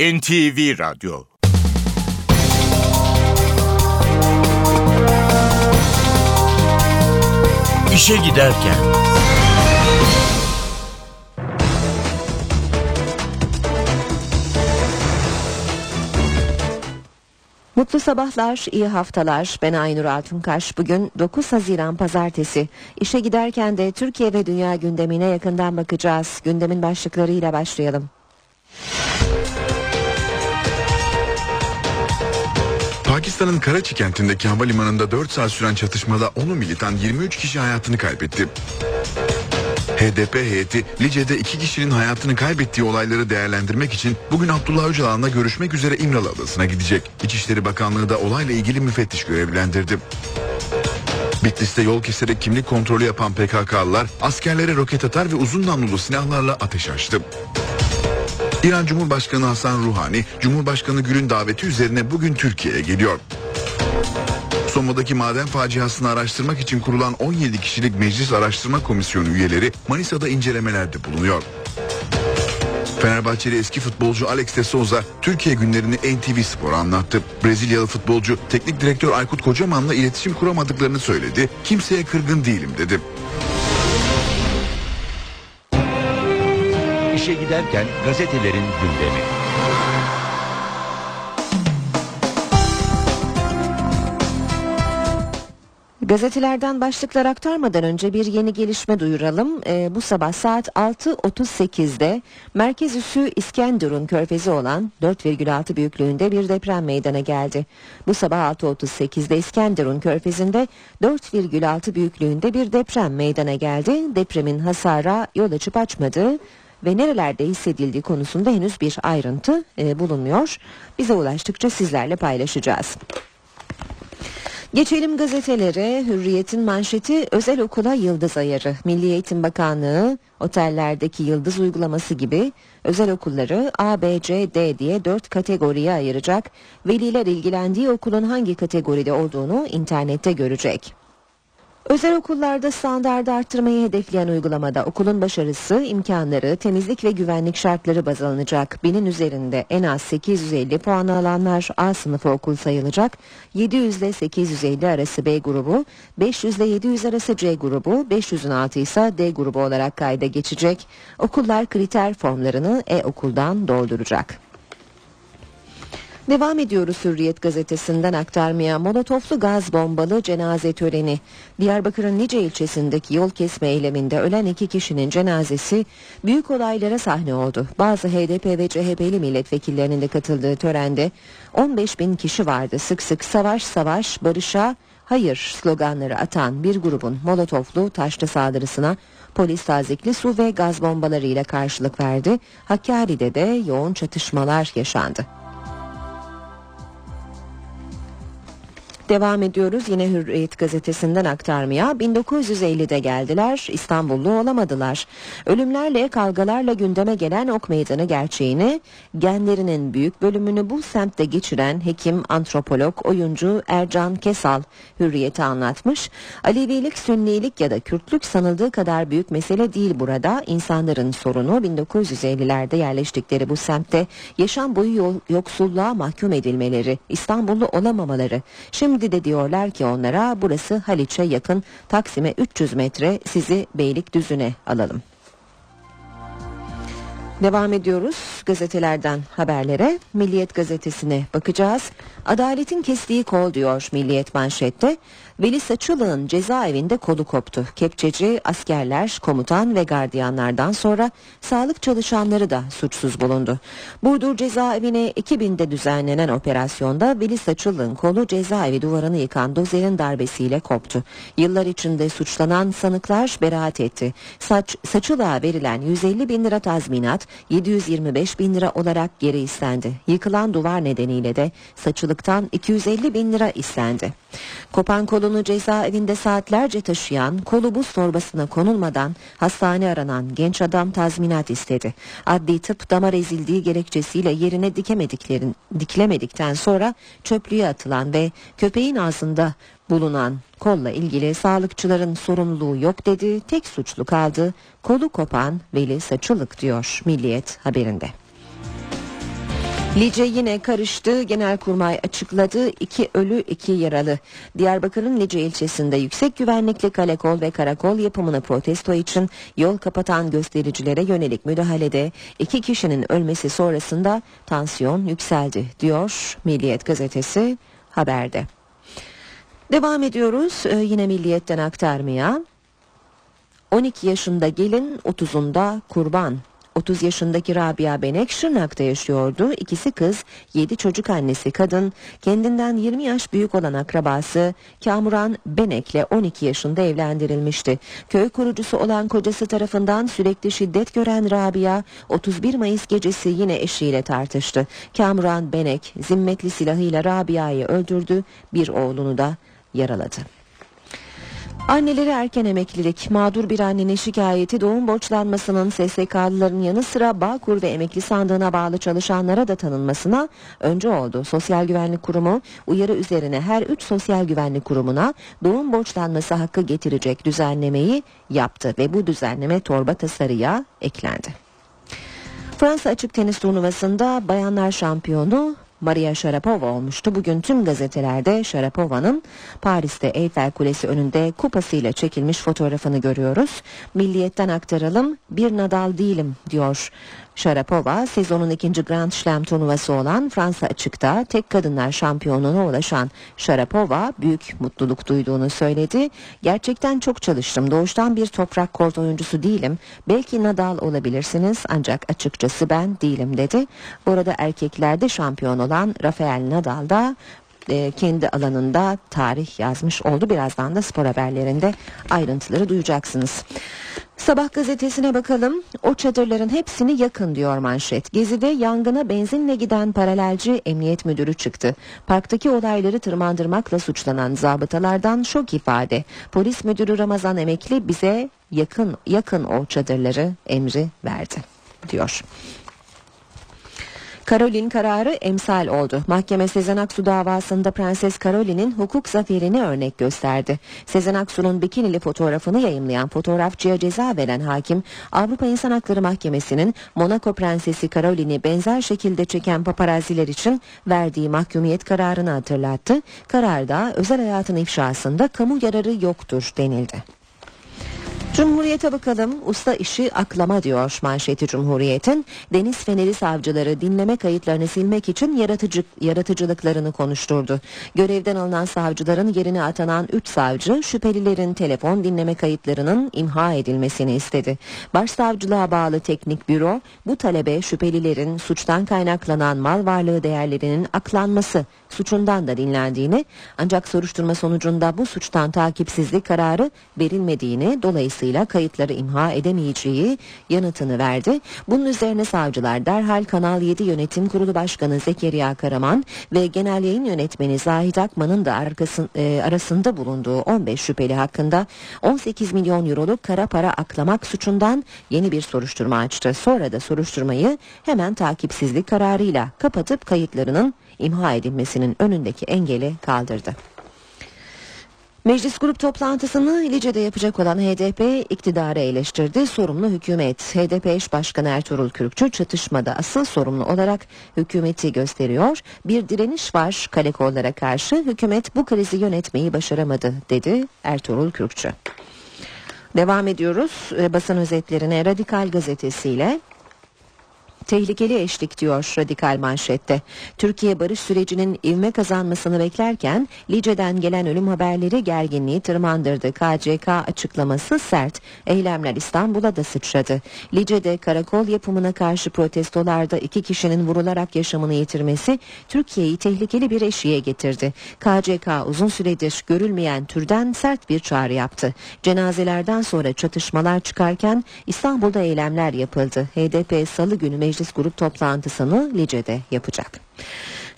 NTV Radyo İşe Giderken Mutlu sabahlar, iyi haftalar. Ben Aynur Altunkaş. Bugün 9 Haziran Pazartesi. İşe giderken de Türkiye ve dünya gündemine yakından bakacağız. Gündemin başlıklarıyla başlayalım. Pakistan'ın Karachi kentindeki havalimanında 4 saat süren çatışmada 10 militan 23 kişi hayatını kaybetti. HDP heyeti Lice'de iki kişinin hayatını kaybettiği olayları değerlendirmek için bugün Abdullah Öcalan'la görüşmek üzere İmralı Adası'na gidecek. İçişleri Bakanlığı da olayla ilgili müfettiş görevlendirdi. Bitlis'te yol keserek kimlik kontrolü yapan PKK'lılar askerlere roket atar ve uzun namlulu silahlarla ateş açtı. İran Cumhurbaşkanı Hasan Ruhani, Cumhurbaşkanı Gül'ün daveti üzerine bugün Türkiye'ye geliyor. Soma'daki maden faciasını araştırmak için kurulan 17 kişilik Meclis Araştırma Komisyonu üyeleri Manisa'da incelemelerde bulunuyor. Fenerbahçeli eski futbolcu Alex de Souza Türkiye günlerini NTV Spor'a anlattı. Brezilyalı futbolcu teknik direktör Aykut Kocaman'la iletişim kuramadıklarını söyledi. Kimseye kırgın değilim dedi. İşe Giderken gazetelerin gündemi Gazetelerden başlıklar aktarmadan önce bir yeni gelişme duyuralım. Ee, bu sabah saat 6.38'de merkez üssü İskenderun körfezi olan 4,6 büyüklüğünde bir deprem meydana geldi. Bu sabah 6.38'de İskenderun körfezinde 4,6 büyüklüğünde bir deprem meydana geldi. Depremin hasara yol açıp açmadığı ve nerelerde hissedildiği konusunda henüz bir ayrıntı e, bulunmuyor. Bize ulaştıkça sizlerle paylaşacağız. Geçelim gazetelere. Hürriyet'in manşeti özel okula yıldız ayarı. Milli Eğitim Bakanlığı otellerdeki yıldız uygulaması gibi özel okulları A, B, C, D diye dört kategoriye ayıracak. Veliler ilgilendiği okulun hangi kategoride olduğunu internette görecek. Özel okullarda standardı arttırmayı hedefleyen uygulamada okulun başarısı, imkanları, temizlik ve güvenlik şartları baz alınacak. Binin üzerinde en az 850 puan alanlar A sınıfı okul sayılacak. 700 ile 850 arası B grubu, 500 ile 700 arası C grubu, 500'ün altı ise D grubu olarak kayda geçecek. Okullar kriter formlarını e-okuldan dolduracak. Devam ediyoruz Hürriyet gazetesinden aktarmaya molotoflu gaz bombalı cenaze töreni. Diyarbakır'ın Nice ilçesindeki yol kesme eyleminde ölen iki kişinin cenazesi büyük olaylara sahne oldu. Bazı HDP ve CHP'li milletvekillerinin de katıldığı törende 15 bin kişi vardı. Sık sık savaş savaş barışa hayır sloganları atan bir grubun molotoflu taşlı saldırısına polis tazikli su ve gaz bombalarıyla karşılık verdi. Hakkari'de de yoğun çatışmalar yaşandı. Devam ediyoruz yine Hürriyet gazetesinden aktarmaya. 1950'de geldiler, İstanbullu olamadılar. Ölümlerle, kavgalarla gündeme gelen ok meydanı gerçeğini, genlerinin büyük bölümünü bu semtte geçiren hekim, antropolog, oyuncu Ercan Kesal Hürriyet'e anlatmış. Alevilik, Sünnilik ya da Kürtlük sanıldığı kadar büyük mesele değil burada. İnsanların sorunu 1950'lerde yerleştikleri bu semtte yaşam boyu yoksulluğa mahkum edilmeleri, İstanbullu olamamaları. Şimdi Şimdi de diyorlar ki onlara burası Haliç'e yakın Taksim'e 300 metre sizi Beylikdüzü'ne alalım. Devam ediyoruz gazetelerden haberlere. Milliyet gazetesine bakacağız. Adaletin kestiği kol diyor Milliyet manşette. Veli Saçılık'ın cezaevinde kolu koptu. Kepçeci, askerler, komutan ve gardiyanlardan sonra sağlık çalışanları da suçsuz bulundu. Burdur cezaevine 2000'de düzenlenen operasyonda Veli Saçılık'ın kolu cezaevi duvarını yıkan dozerin darbesiyle koptu. Yıllar içinde suçlanan sanıklar beraat etti. Saç, Saçılık'a verilen 150 bin lira tazminat 725 bin lira olarak geri istendi. Yıkılan duvar nedeniyle de Saçılık'tan 250 bin lira istendi. Kopan kolunu cezaevinde saatlerce taşıyan, kolu buz torbasına konulmadan hastane aranan genç adam tazminat istedi. Adli tıp damar ezildiği gerekçesiyle yerine dikemediklerin, dikilemedikten sonra çöplüğe atılan ve köpeğin ağzında bulunan kolla ilgili sağlıkçıların sorumluluğu yok dedi. Tek suçlu kaldı. Kolu kopan Veli Saçılık diyor Milliyet haberinde. Lice yine karıştı. Genelkurmay açıkladı. İki ölü iki yaralı. Diyarbakır'ın Lice ilçesinde yüksek güvenlikli kalekol ve karakol yapımını protesto için yol kapatan göstericilere yönelik müdahalede iki kişinin ölmesi sonrasında tansiyon yükseldi diyor Milliyet gazetesi haberde. Devam ediyoruz ee, yine Milliyet'ten aktarmaya. 12 yaşında gelin 30'unda kurban 30 yaşındaki Rabia Benek Şırnak'ta yaşıyordu. İkisi kız, 7 çocuk annesi kadın, kendinden 20 yaş büyük olan akrabası Kamuran Benek'le 12 yaşında evlendirilmişti. Köy kurucusu olan kocası tarafından sürekli şiddet gören Rabia 31 Mayıs gecesi yine eşiyle tartıştı. Kamuran Benek zimmetli silahıyla Rabia'yı öldürdü, bir oğlunu da yaraladı. Anneleri erken emeklilik, mağdur bir annenin şikayeti doğum borçlanmasının SSK'lıların yanı sıra Bağkur ve emekli sandığına bağlı çalışanlara da tanınmasına önce oldu. Sosyal Güvenlik Kurumu uyarı üzerine her üç sosyal güvenlik kurumuna doğum borçlanması hakkı getirecek düzenlemeyi yaptı ve bu düzenleme torba tasarıya eklendi. Fransa açık tenis turnuvasında bayanlar şampiyonu Maria Sharapova olmuştu. Bugün tüm gazetelerde Sharapova'nın Paris'te Eiffel Kulesi önünde kupasıyla çekilmiş fotoğrafını görüyoruz. Milliyetten aktaralım. Bir Nadal değilim diyor Sharapova sezonun ikinci Grand Slam turnuvası olan Fransa açıkta tek kadınlar şampiyonluğuna ulaşan Sharapova büyük mutluluk duyduğunu söyledi. Gerçekten çok çalıştım. Doğuştan bir toprak kort oyuncusu değilim. Belki Nadal olabilirsiniz ancak açıkçası ben değilim dedi. Bu arada erkeklerde şampiyon olan Rafael Nadal da e, kendi alanında tarih yazmış oldu. Birazdan da spor haberlerinde ayrıntıları duyacaksınız. Sabah gazetesine bakalım. O çadırların hepsini yakın diyor manşet. Gezi'de yangına benzinle giden paralelci emniyet müdürü çıktı. Parktaki olayları tırmandırmakla suçlanan zabıtalardan şok ifade. Polis müdürü Ramazan Emekli bize yakın yakın o çadırları emri verdi diyor. Karolin kararı emsal oldu. Mahkeme Sezen Aksu davasında Prenses Karolin'in hukuk zaferini örnek gösterdi. Sezen Aksu'nun bikinili fotoğrafını yayımlayan fotoğrafçıya ceza veren hakim Avrupa İnsan Hakları Mahkemesi'nin Monaco Prensesi Karolin'i benzer şekilde çeken paparazziler için verdiği mahkumiyet kararını hatırlattı. Kararda özel hayatın ifşasında kamu yararı yoktur denildi. Cumhuriyete bakalım. Usta işi aklama diyor manşeti Cumhuriyet'in. Deniz Feneri savcıları dinleme kayıtlarını silmek için yaratıcı, yaratıcılıklarını konuşturdu. Görevden alınan savcıların yerine atanan 3 savcı şüphelilerin telefon dinleme kayıtlarının imha edilmesini istedi. Başsavcılığa bağlı teknik büro bu talebe şüphelilerin suçtan kaynaklanan mal varlığı değerlerinin aklanması suçundan da dinlendiğini ancak soruşturma sonucunda bu suçtan takipsizlik kararı verilmediğini dolayısıyla kayıtları imha edemeyeceği yanıtını verdi. Bunun üzerine savcılar derhal Kanal 7 Yönetim Kurulu Başkanı Zekeriya Karaman ve Genel Yayın Yönetmeni Zahid Akman'ın da arkasın, e, arasında bulunduğu 15 şüpheli hakkında 18 milyon euroluk kara para aklamak suçundan yeni bir soruşturma açtı. Sonra da soruşturmayı hemen takipsizlik kararıyla kapatıp kayıtlarının imha edilmesinin önündeki engeli kaldırdı. Meclis grup toplantısını Lice'de yapacak olan HDP iktidarı eleştirdi. Sorumlu hükümet. HDP eş başkanı Ertuğrul Kürkçü çatışmada asıl sorumlu olarak hükümeti gösteriyor. Bir direniş var kalekollara karşı. Hükümet bu krizi yönetmeyi başaramadı dedi Ertuğrul Kürkçü. Devam ediyoruz basın özetlerine Radikal gazetesiyle. Tehlikeli eşlik diyor radikal manşette. Türkiye barış sürecinin ivme kazanmasını beklerken Lice'den gelen ölüm haberleri gerginliği tırmandırdı. KCK açıklaması sert. Eylemler İstanbul'a da sıçradı. Lice'de karakol yapımına karşı protestolarda iki kişinin vurularak yaşamını yitirmesi Türkiye'yi tehlikeli bir eşiğe getirdi. KCK uzun süredir görülmeyen türden sert bir çağrı yaptı. Cenazelerden sonra çatışmalar çıkarken İstanbul'da eylemler yapıldı. HDP salı günü meclis meclis grup toplantısını Lice'de yapacak.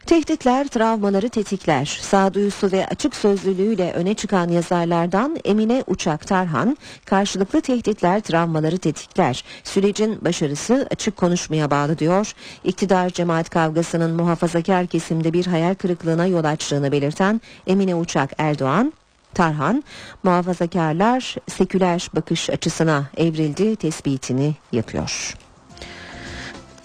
Tehditler travmaları tetikler. Sağduyusu ve açık sözlülüğüyle öne çıkan yazarlardan Emine Uçak Tarhan, karşılıklı tehditler travmaları tetikler. Sürecin başarısı açık konuşmaya bağlı diyor. İktidar cemaat kavgasının muhafazakar kesimde bir hayal kırıklığına yol açtığını belirten Emine Uçak Erdoğan, Tarhan, muhafazakarlar seküler bakış açısına evrildi tespitini yapıyor.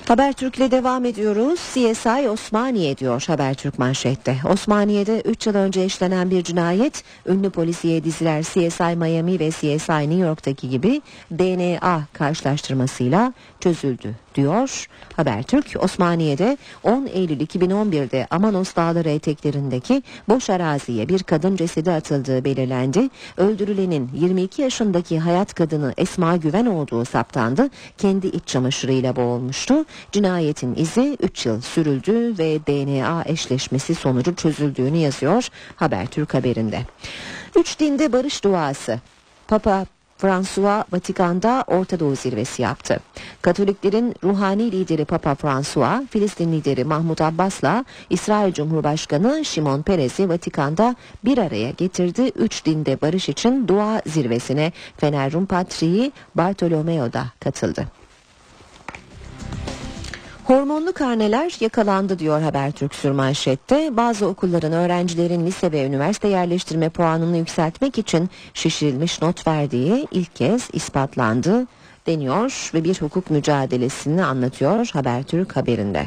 Habertürk'le devam ediyoruz. CSI Osmaniye diyor Habertürk manşette. Osmaniye'de 3 yıl önce işlenen bir cinayet ünlü polisiye diziler CSI Miami ve CSI New York'taki gibi DNA karşılaştırmasıyla çözüldü diyor Habertürk. Osmaniye'de 10 Eylül 2011'de Amanos Dağları eteklerindeki boş araziye bir kadın cesedi atıldığı belirlendi. Öldürülenin 22 yaşındaki hayat kadını Esma Güven olduğu saptandı. Kendi iç çamaşırıyla boğulmuştu. Cinayetin izi 3 yıl sürüldü ve DNA eşleşmesi sonucu çözüldüğünü yazıyor Habertürk haberinde. Üç dinde barış duası. Papa François Vatikan'da Orta Doğu zirvesi yaptı. Katoliklerin ruhani lideri Papa François, Filistin lideri Mahmut Abbas'la İsrail Cumhurbaşkanı Şimon Perez'i Vatikan'da bir araya getirdi. Üç dinde barış için dua zirvesine Fener Rum Patriği Bartolomeo da katıldı. Hormonlu karneler yakalandı diyor Habertürk sürmanşette. Bazı okulların öğrencilerin lise ve üniversite yerleştirme puanını yükseltmek için şişirilmiş not verdiği ilk kez ispatlandı deniyor ve bir hukuk mücadelesini anlatıyor Habertürk haberinde.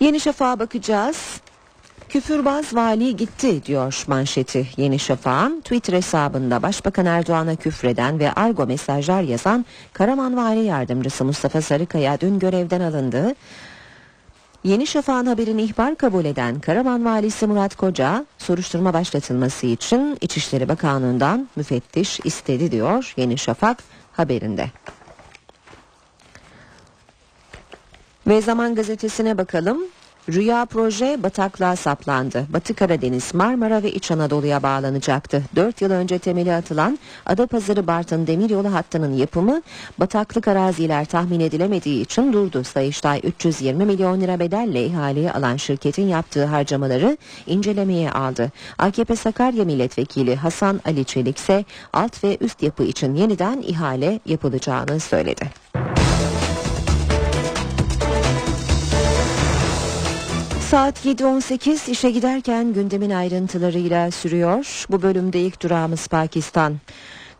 Yeni Şafak'a bakacağız. Küfürbaz vali gitti diyor manşeti Yeni Şafak'ın Twitter hesabında Başbakan Erdoğan'a küfreden ve argo mesajlar yazan Karaman Vali Yardımcısı Mustafa Sarıkaya dün görevden alındı. Yeni Şafak'ın haberini ihbar kabul eden Karaman Valisi Murat Koca soruşturma başlatılması için İçişleri Bakanlığı'ndan müfettiş istedi diyor Yeni Şafak haberinde. Ve Zaman Gazetesi'ne bakalım. Rüya proje bataklığa saplandı. Batı Karadeniz, Marmara ve İç Anadolu'ya bağlanacaktı. 4 yıl önce temeli atılan Adapazarı Bartın Demiryolu hattının yapımı bataklık araziler tahmin edilemediği için durdu. Sayıştay 320 milyon lira bedelle ihaleye alan şirketin yaptığı harcamaları incelemeye aldı. AKP Sakarya Milletvekili Hasan Ali Çelik ise alt ve üst yapı için yeniden ihale yapılacağını söyledi. Saat 7.18 işe giderken gündemin ayrıntılarıyla sürüyor. Bu bölümde ilk durağımız Pakistan.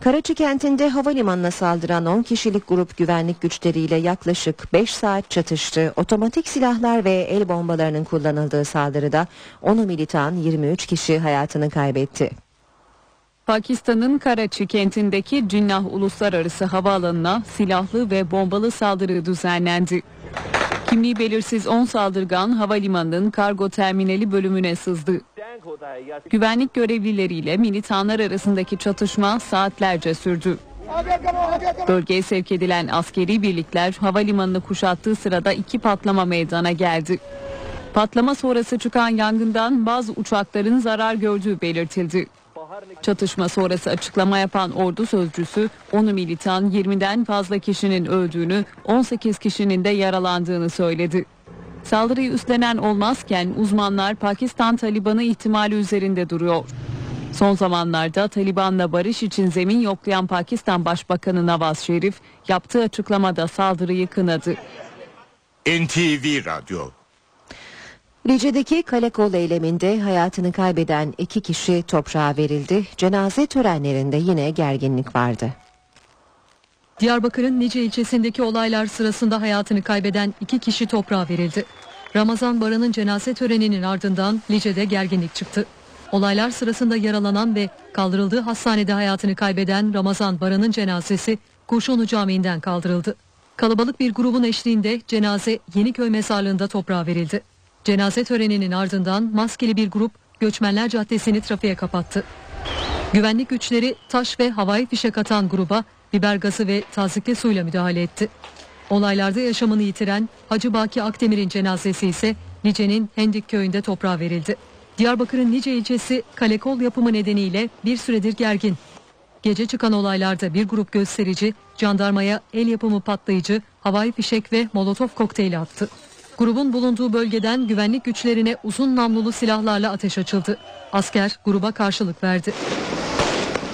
Karaçi kentinde havalimanına saldıran 10 kişilik grup güvenlik güçleriyle yaklaşık 5 saat çatıştı. Otomatik silahlar ve el bombalarının kullanıldığı saldırıda 10'u militan 23 kişi hayatını kaybetti. Pakistan'ın Karachi kentindeki Cinnah Uluslararası Havaalanı'na silahlı ve bombalı saldırı düzenlendi. Kimliği belirsiz 10 saldırgan havalimanının kargo terminali bölümüne sızdı. Güvenlik görevlileriyle militanlar arasındaki çatışma saatlerce sürdü. Bölgeye sevk edilen askeri birlikler havalimanını kuşattığı sırada iki patlama meydana geldi. Patlama sonrası çıkan yangından bazı uçakların zarar gördüğü belirtildi. Çatışma sonrası açıklama yapan ordu sözcüsü onu militan 20'den fazla kişinin öldüğünü 18 kişinin de yaralandığını söyledi. Saldırıyı üstlenen olmazken uzmanlar Pakistan Taliban'ı ihtimali üzerinde duruyor. Son zamanlarda Taliban'la barış için zemin yoklayan Pakistan Başbakanı Nawaz Şerif yaptığı açıklamada saldırıyı kınadı. NTV Radyo Lice'deki kale kol eyleminde hayatını kaybeden iki kişi toprağa verildi. Cenaze törenlerinde yine gerginlik vardı. Diyarbakır'ın Nice ilçesindeki olaylar sırasında hayatını kaybeden iki kişi toprağa verildi. Ramazan Baran'ın cenaze töreninin ardından Lice'de gerginlik çıktı. Olaylar sırasında yaralanan ve kaldırıldığı hastanede hayatını kaybeden Ramazan Baran'ın cenazesi Kurşunlu Camii'nden kaldırıldı. Kalabalık bir grubun eşliğinde cenaze Yeniköy mezarlığında toprağa verildi. Cenaze töreninin ardından maskeli bir grup Göçmenler Caddesi'ni trafiğe kapattı. Güvenlik güçleri taş ve havai fişek atan gruba biber gazı ve tazikli suyla müdahale etti. Olaylarda yaşamını yitiren Hacı Baki Akdemir'in cenazesi ise Nice'nin Hendik köyünde toprağa verildi. Diyarbakır'ın Nice ilçesi kalekol yapımı nedeniyle bir süredir gergin. Gece çıkan olaylarda bir grup gösterici jandarmaya el yapımı patlayıcı, havai fişek ve molotof kokteyli attı. Grubun bulunduğu bölgeden güvenlik güçlerine uzun namlulu silahlarla ateş açıldı. Asker gruba karşılık verdi.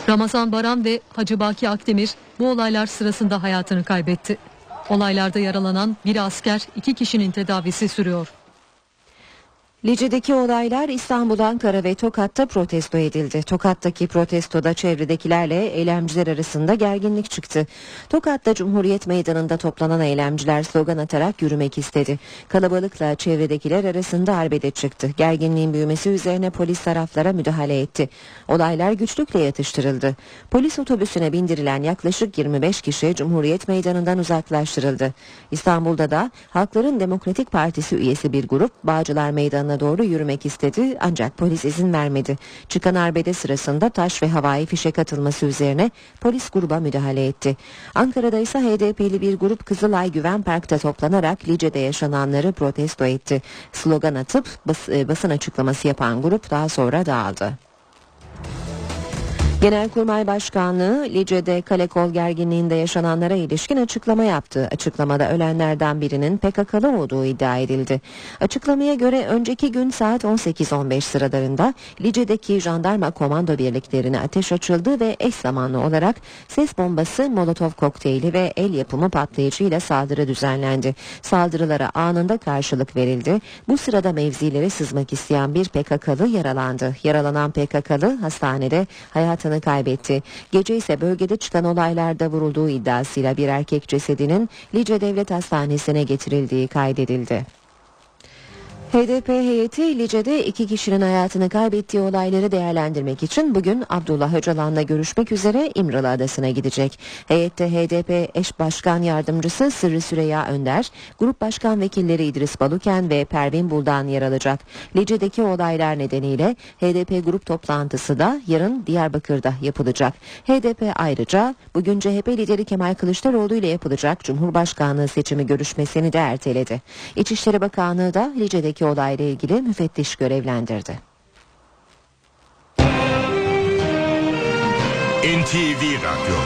Ramazan Baran ve Hacı Baki Akdemir bu olaylar sırasında hayatını kaybetti. Olaylarda yaralanan bir asker iki kişinin tedavisi sürüyor. Lice'deki olaylar İstanbul, Ankara ve Tokat'ta protesto edildi. Tokat'taki protestoda çevredekilerle eylemciler arasında gerginlik çıktı. Tokat'ta Cumhuriyet Meydanı'nda toplanan eylemciler slogan atarak yürümek istedi. Kalabalıkla çevredekiler arasında arbede çıktı. Gerginliğin büyümesi üzerine polis taraflara müdahale etti. Olaylar güçlükle yatıştırıldı. Polis otobüsüne bindirilen yaklaşık 25 kişi Cumhuriyet Meydanı'ndan uzaklaştırıldı. İstanbul'da da Halkların Demokratik Partisi üyesi bir grup Bağcılar Meydanı doğru yürümek istedi ancak polis izin vermedi. Çıkan arbede sırasında taş ve havai fişek atılması üzerine polis gruba müdahale etti. Ankara'da ise HDP'li bir grup Kızılay Güven Park'ta toplanarak Lice'de yaşananları protesto etti. Slogan atıp bas, e, basın açıklaması yapan grup daha sonra dağıldı. Genelkurmay Başkanlığı Lice'de kale kol gerginliğinde yaşananlara ilişkin açıklama yaptı. Açıklamada ölenlerden birinin PKK'lı olduğu iddia edildi. Açıklamaya göre önceki gün saat 18.15 sıralarında Lice'deki jandarma komando birliklerine ateş açıldı ve eş zamanlı olarak ses bombası, molotof kokteyli ve el yapımı patlayıcıyla saldırı düzenlendi. Saldırılara anında karşılık verildi. Bu sırada mevzilere sızmak isteyen bir PKK'lı yaralandı. Yaralanan PKK'lı hastanede hayatını hayatını kaybetti. Gece ise bölgede çıkan olaylarda vurulduğu iddiasıyla bir erkek cesedinin Lice Devlet Hastanesi'ne getirildiği kaydedildi. HDP heyeti Lice'de iki kişinin hayatını kaybettiği olayları değerlendirmek için bugün Abdullah Öcalan'la görüşmek üzere İmralı Adası'na gidecek. Heyette HDP eş başkan yardımcısı Sırrı Süreyya Önder, grup başkan vekilleri İdris Baluken ve Pervin Buldan yer alacak. Lice'deki olaylar nedeniyle HDP grup toplantısı da yarın Diyarbakır'da yapılacak. HDP ayrıca bugün CHP lideri Kemal Kılıçdaroğlu ile yapılacak Cumhurbaşkanlığı seçimi görüşmesini de erteledi. İçişleri Bakanlığı da Lice'deki Lice'deki olayla ilgili müfettiş görevlendirdi. NTV Radyo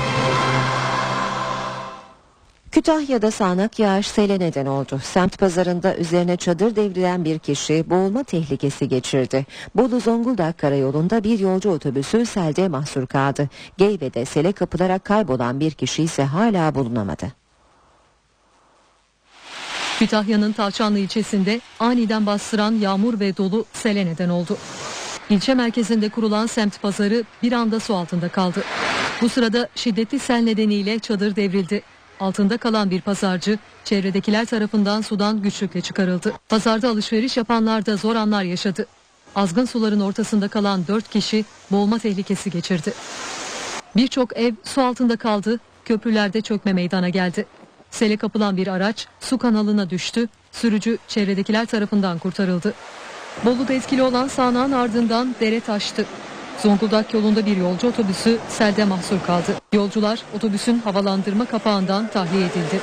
Kütahya'da sağanak yağış sele neden oldu. Semt pazarında üzerine çadır devrilen bir kişi boğulma tehlikesi geçirdi. Bolu Zonguldak karayolunda bir yolcu otobüsü selde mahsur kaldı. Geyve'de sele kapılarak kaybolan bir kişi ise hala bulunamadı. Kütahya'nın Tavçanlı ilçesinde aniden bastıran yağmur ve dolu sele neden oldu. İlçe merkezinde kurulan semt pazarı bir anda su altında kaldı. Bu sırada şiddetli sel nedeniyle çadır devrildi. Altında kalan bir pazarcı çevredekiler tarafından sudan güçlükle çıkarıldı. Pazarda alışveriş yapanlar da zor anlar yaşadı. Azgın suların ortasında kalan dört kişi boğulma tehlikesi geçirdi. Birçok ev su altında kaldı, köprülerde çökme meydana geldi. Sele kapılan bir araç su kanalına düştü. Sürücü çevredekiler tarafından kurtarıldı. Bolu'da etkili olan sağanağın ardından dere taştı. Zonguldak yolunda bir yolcu otobüsü selde mahsur kaldı. Yolcular otobüsün havalandırma kapağından tahliye edildi.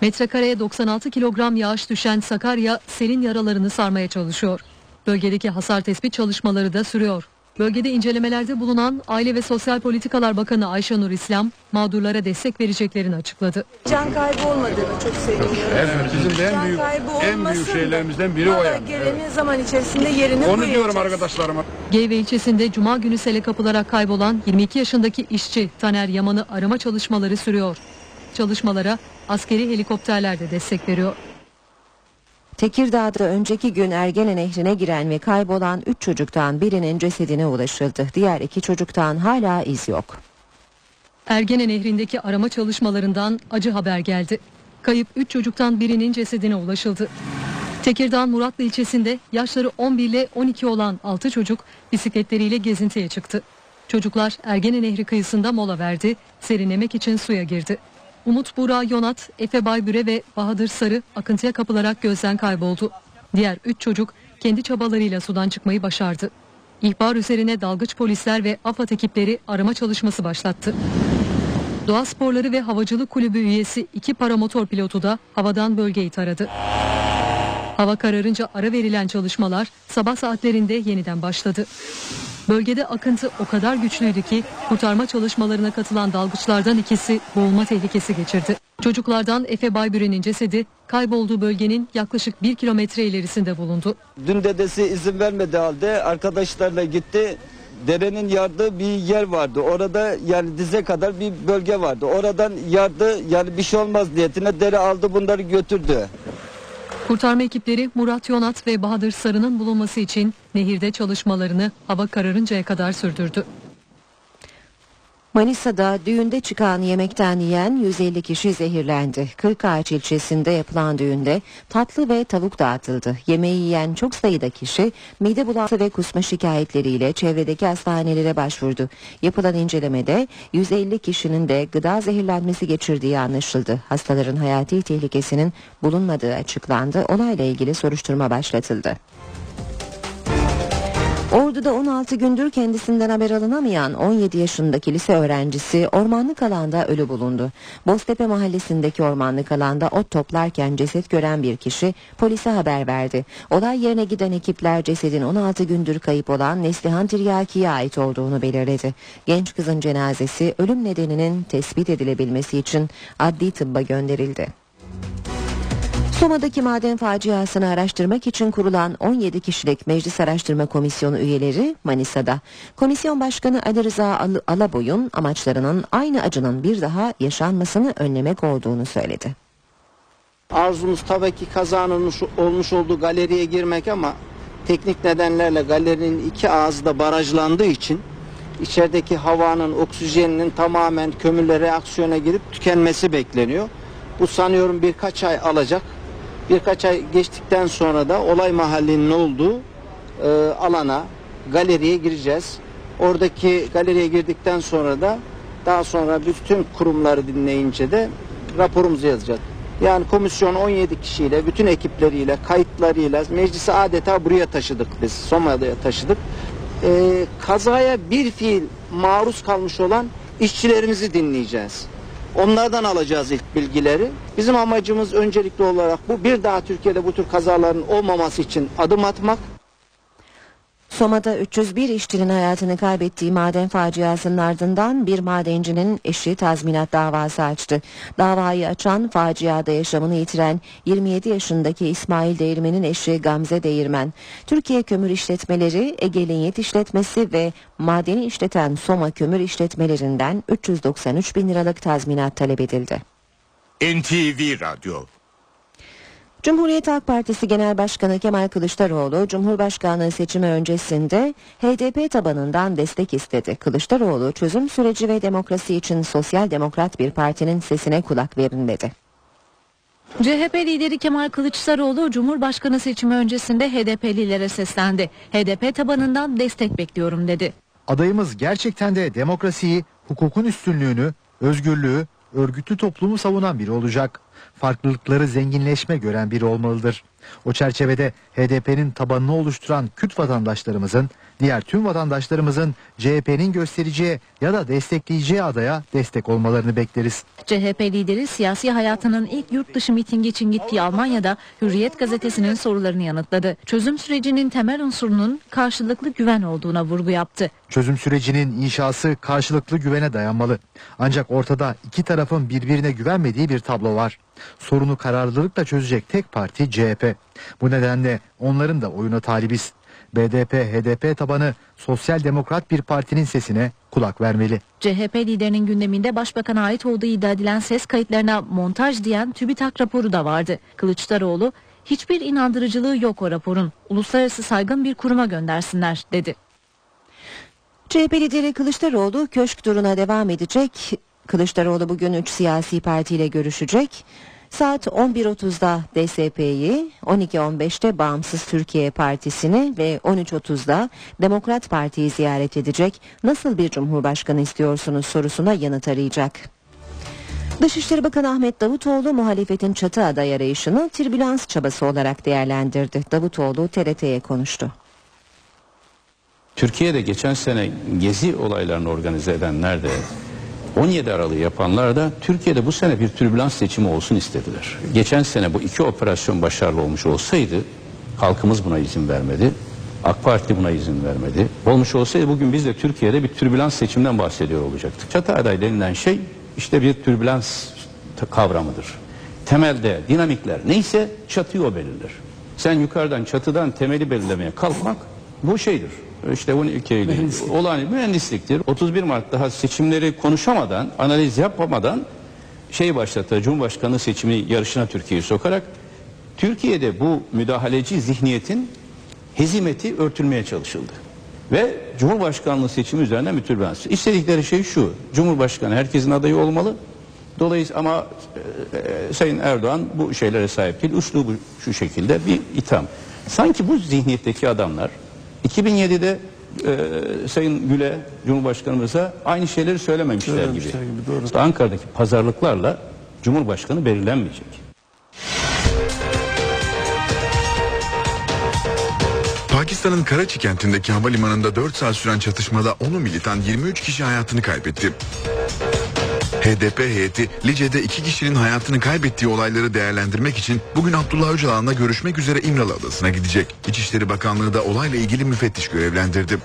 Metrekareye 96 kilogram yağış düşen Sakarya selin yaralarını sarmaya çalışıyor. Bölgedeki hasar tespit çalışmaları da sürüyor. Bölgede incelemelerde bulunan Aile ve Sosyal Politikalar Bakanı Ayşenur İslam mağdurlara destek vereceklerini açıkladı. Can kaybı olmadığını çok seviyorum. Evet, bizim de en Can büyük en büyük şeylerimizden biri o yani. Gelenin zaman içerisinde yerini Onu diyorum koyacağız. arkadaşlarıma. Geyve ilçesinde Cuma günü sele kapılarak kaybolan 22 yaşındaki işçi Taner Yaman'ı arama çalışmaları sürüyor. Çalışmalara askeri helikopterler de destek veriyor. Tekirdağ'da önceki gün Ergene Nehri'ne giren ve kaybolan 3 çocuktan birinin cesedine ulaşıldı. Diğer iki çocuktan hala iz yok. Ergene Nehri'ndeki arama çalışmalarından acı haber geldi. Kayıp 3 çocuktan birinin cesedine ulaşıldı. Tekirdağ Muratlı ilçesinde yaşları 11 ile 12 olan 6 çocuk bisikletleriyle gezintiye çıktı. Çocuklar Ergene Nehri kıyısında mola verdi, serinlemek için suya girdi. Umut Buğra Yonat, Efe Baybüre ve Bahadır Sarı akıntıya kapılarak gözden kayboldu. Diğer 3 çocuk kendi çabalarıyla sudan çıkmayı başardı. İhbar üzerine dalgıç polisler ve AFAD ekipleri arama çalışması başlattı. Doğa Sporları ve Havacılık Kulübü üyesi iki paramotor pilotu da havadan bölgeyi taradı. Hava kararınca ara verilen çalışmalar sabah saatlerinde yeniden başladı. Bölgede akıntı o kadar güçlüydü ki kurtarma çalışmalarına katılan dalgıçlardan ikisi boğulma tehlikesi geçirdi. Çocuklardan Efe Baybüre'nin cesedi kaybolduğu bölgenin yaklaşık bir kilometre ilerisinde bulundu. Dün dedesi izin vermedi halde arkadaşlarla gitti. Derenin yardığı bir yer vardı. Orada yani dize kadar bir bölge vardı. Oradan yardı yani bir şey olmaz niyetine dere aldı bunları götürdü. Kurtarma ekipleri Murat Yonat ve Bahadır Sarı'nın bulunması için nehirde çalışmalarını hava kararıncaya kadar sürdürdü. Manisa'da düğünde çıkan yemekten yiyen 150 kişi zehirlendi. Kırkağaç ilçesinde yapılan düğünde tatlı ve tavuk dağıtıldı. Yemeği yiyen çok sayıda kişi mide bulantısı ve kusma şikayetleriyle çevredeki hastanelere başvurdu. Yapılan incelemede 150 kişinin de gıda zehirlenmesi geçirdiği anlaşıldı. Hastaların hayati tehlikesinin bulunmadığı açıklandı. Olayla ilgili soruşturma başlatıldı. Ordu'da 16 gündür kendisinden haber alınamayan 17 yaşındaki lise öğrencisi ormanlık alanda ölü bulundu. Boztepe mahallesindeki ormanlık alanda ot toplarken ceset gören bir kişi polise haber verdi. Olay yerine giden ekipler cesedin 16 gündür kayıp olan Neslihan Tiryaki'ye ait olduğunu belirledi. Genç kızın cenazesi ölüm nedeninin tespit edilebilmesi için adli tıbba gönderildi. Soma'daki maden faciasını araştırmak için kurulan 17 kişilik Meclis Araştırma Komisyonu üyeleri Manisa'da. Komisyon Başkanı Ali Rıza Al- Alaboy'un amaçlarının aynı acının bir daha yaşanmasını önlemek olduğunu söyledi. Arzumuz tabii ki kazanılmış olmuş olduğu galeriye girmek ama teknik nedenlerle galerinin iki ağzı da barajlandığı için içerideki havanın oksijeninin tamamen kömürle reaksiyona girip tükenmesi bekleniyor. Bu sanıyorum birkaç ay alacak. Birkaç ay geçtikten sonra da olay mahallinin olduğu e, alana, galeriye gireceğiz. Oradaki galeriye girdikten sonra da daha sonra bütün kurumları dinleyince de raporumuzu yazacağız. Yani komisyon 17 kişiyle, bütün ekipleriyle, kayıtlarıyla meclisi adeta buraya taşıdık biz. Somali'ye taşıdık. Ee, kazaya bir fiil maruz kalmış olan işçilerimizi dinleyeceğiz. Onlardan alacağız ilk bilgileri. Bizim amacımız öncelikli olarak bu. Bir daha Türkiye'de bu tür kazaların olmaması için adım atmak. Soma'da 301 işçinin hayatını kaybettiği maden faciasının ardından bir madencinin eşi tazminat davası açtı. Davayı açan faciada yaşamını yitiren 27 yaşındaki İsmail Değirmen'in eşi Gamze Değirmen. Türkiye Kömür İşletmeleri, Ege Linyet İşletmesi ve madeni işleten Soma Kömür İşletmelerinden 393 bin liralık tazminat talep edildi. NTV Radyo Cumhuriyet Halk Partisi Genel Başkanı Kemal Kılıçdaroğlu, Cumhurbaşkanlığı seçimi öncesinde HDP tabanından destek istedi. Kılıçdaroğlu, çözüm süreci ve demokrasi için sosyal demokrat bir partinin sesine kulak verin dedi. CHP lideri Kemal Kılıçdaroğlu Cumhurbaşkanı seçimi öncesinde HDP'lilere seslendi. HDP tabanından destek bekliyorum dedi. Adayımız gerçekten de demokrasiyi, hukukun üstünlüğünü, özgürlüğü, örgütlü toplumu savunan biri olacak. Farklılıkları zenginleşme gören biri olmalıdır. O çerçevede HDP'nin tabanını oluşturan Kürt vatandaşlarımızın, diğer tüm vatandaşlarımızın CHP'nin göstereceği ya da destekleyeceği adaya destek olmalarını bekleriz. CHP lideri siyasi hayatının ilk yurt dışı mitingi için gittiği Almanya'da Hürriyet gazetesinin sorularını yanıtladı. Çözüm sürecinin temel unsurunun karşılıklı güven olduğuna vurgu yaptı. Çözüm sürecinin inşası karşılıklı güvene dayanmalı. Ancak ortada iki tarafın birbirine güvenmediği bir tablo var. Sorunu kararlılıkla çözecek tek parti CHP. Bu nedenle onların da oyuna talibiz. BDP, HDP tabanı sosyal demokrat bir partinin sesine kulak vermeli. CHP liderinin gündeminde başbakana ait olduğu iddia edilen ses kayıtlarına montaj diyen TÜBİTAK raporu da vardı. Kılıçdaroğlu hiçbir inandırıcılığı yok o raporun. Uluslararası saygın bir kuruma göndersinler dedi. CHP lideri Kılıçdaroğlu köşk turuna devam edecek. Kılıçdaroğlu bugün 3 siyasi partiyle görüşecek. Saat 11.30'da DSP'yi, 12.15'te Bağımsız Türkiye Partisi'ni ve 13.30'da Demokrat Parti'yi ziyaret edecek. Nasıl bir cumhurbaşkanı istiyorsunuz sorusuna yanıt arayacak. Dışişleri Bakanı Ahmet Davutoğlu muhalefetin çatı aday arayışını tribülans çabası olarak değerlendirdi. Davutoğlu TRT'ye konuştu. Türkiye'de geçen sene gezi olaylarını organize edenler de 17 Aralık'ı yapanlar da Türkiye'de bu sene bir türbülans seçimi olsun istediler. Geçen sene bu iki operasyon başarılı olmuş olsaydı halkımız buna izin vermedi. AK Parti buna izin vermedi. Olmuş olsaydı bugün biz de Türkiye'de bir türbülans seçimden bahsediyor olacaktık. Çatı aday denilen şey işte bir türbülans kavramıdır. Temelde dinamikler neyse çatıyı o belirler. Sen yukarıdan çatıdan temeli belirlemeye kalkmak bu şeydir. İşte 12 Eylül olan mühendisliktir. 31 Mart daha seçimleri konuşamadan, analiz yapamadan şey başlattı. Cumhurbaşkanı seçimi yarışına Türkiye'yi sokarak Türkiye'de bu müdahaleci zihniyetin hezimeti örtülmeye çalışıldı. Ve Cumhurbaşkanlığı seçimi üzerinden bir türbülans. İstedikleri şey şu. Cumhurbaşkanı herkesin adayı olmalı. Dolayısıyla ama e, e, Sayın Erdoğan bu şeylere sahip değil. Üslubu şu şekilde bir itham. Sanki bu zihniyetteki adamlar 2007'de e, Sayın Gül'e Cumhurbaşkanımıza aynı şeyleri söylememişler gibi. İşte Ankara'daki pazarlıklarla Cumhurbaşkanı belirlenmeyecek. Pakistan'ın Karachi kentindeki havalimanında 4 saat süren çatışmada 10'u militan 23 kişi hayatını kaybetti. HDP heyeti Lice'de iki kişinin hayatını kaybettiği olayları değerlendirmek için bugün Abdullah Öcalan'la görüşmek üzere İmralı Adası'na gidecek. İçişleri Bakanlığı da olayla ilgili müfettiş görevlendirdi.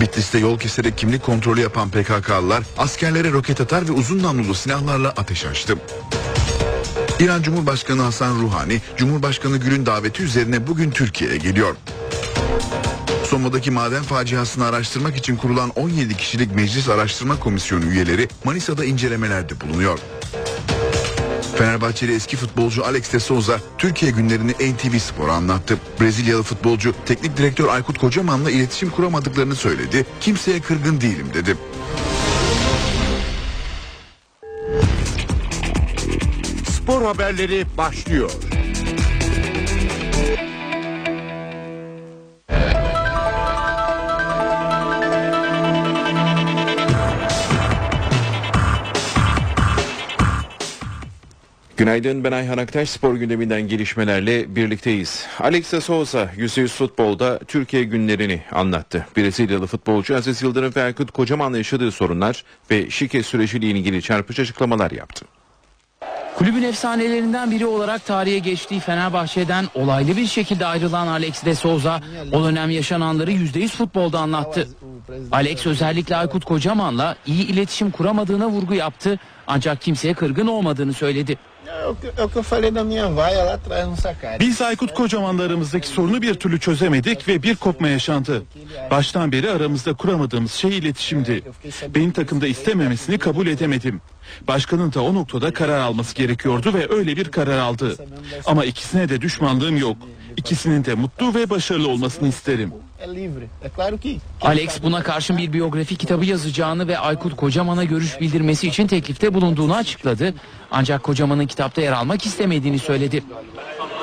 Bitlis'te yol keserek kimlik kontrolü yapan PKK'lılar askerlere roket atar ve uzun namlulu silahlarla ateş açtı. İran Cumhurbaşkanı Hasan Ruhani, Cumhurbaşkanı Gül'ün daveti üzerine bugün Türkiye'ye geliyor. Soma'daki maden faciasını araştırmak için kurulan 17 kişilik Meclis Araştırma Komisyonu üyeleri Manisa'da incelemelerde bulunuyor. Fenerbahçeli eski futbolcu Alex de Souza Türkiye günlerini NTV Spor'a anlattı. Brezilyalı futbolcu teknik direktör Aykut Kocaman'la iletişim kuramadıklarını söyledi. Kimseye kırgın değilim dedi. Spor haberleri başlıyor. Günaydın ben Ayhan Aktaş spor gündeminden gelişmelerle birlikteyiz. Alex de Souza %100 futbolda Türkiye günlerini anlattı. Brezilyalı futbolcu Aziz Yıldırım ve Aykut Kocaman'la yaşadığı sorunlar ve şike süreciyle ilgili çarpıcı açıklamalar yaptı. Kulübün efsanelerinden biri olarak tarihe geçtiği Fenerbahçe'den olaylı bir şekilde ayrılan Alex de Souza o dönem yaşananları %100 futbolda anlattı. Alex özellikle Aykut Kocaman'la iyi iletişim kuramadığına vurgu yaptı ancak kimseye kırgın olmadığını söyledi. Biz Aykut Kocaman'la aramızdaki sorunu bir türlü çözemedik ve bir kopma yaşandı. Baştan beri aramızda kuramadığımız şey iletişimdi. Beni takımda istememesini kabul edemedim. Başkanın da o noktada karar alması gerekiyordu ve öyle bir karar aldı. Ama ikisine de düşmanlığım yok. İkisinin de mutlu ve başarılı olmasını isterim. Alex buna karşın bir biyografi kitabı yazacağını ve Aykut Kocaman'a görüş bildirmesi için teklifte bulunduğunu açıkladı. Ancak Kocaman'ın kitapta yer almak istemediğini söyledi.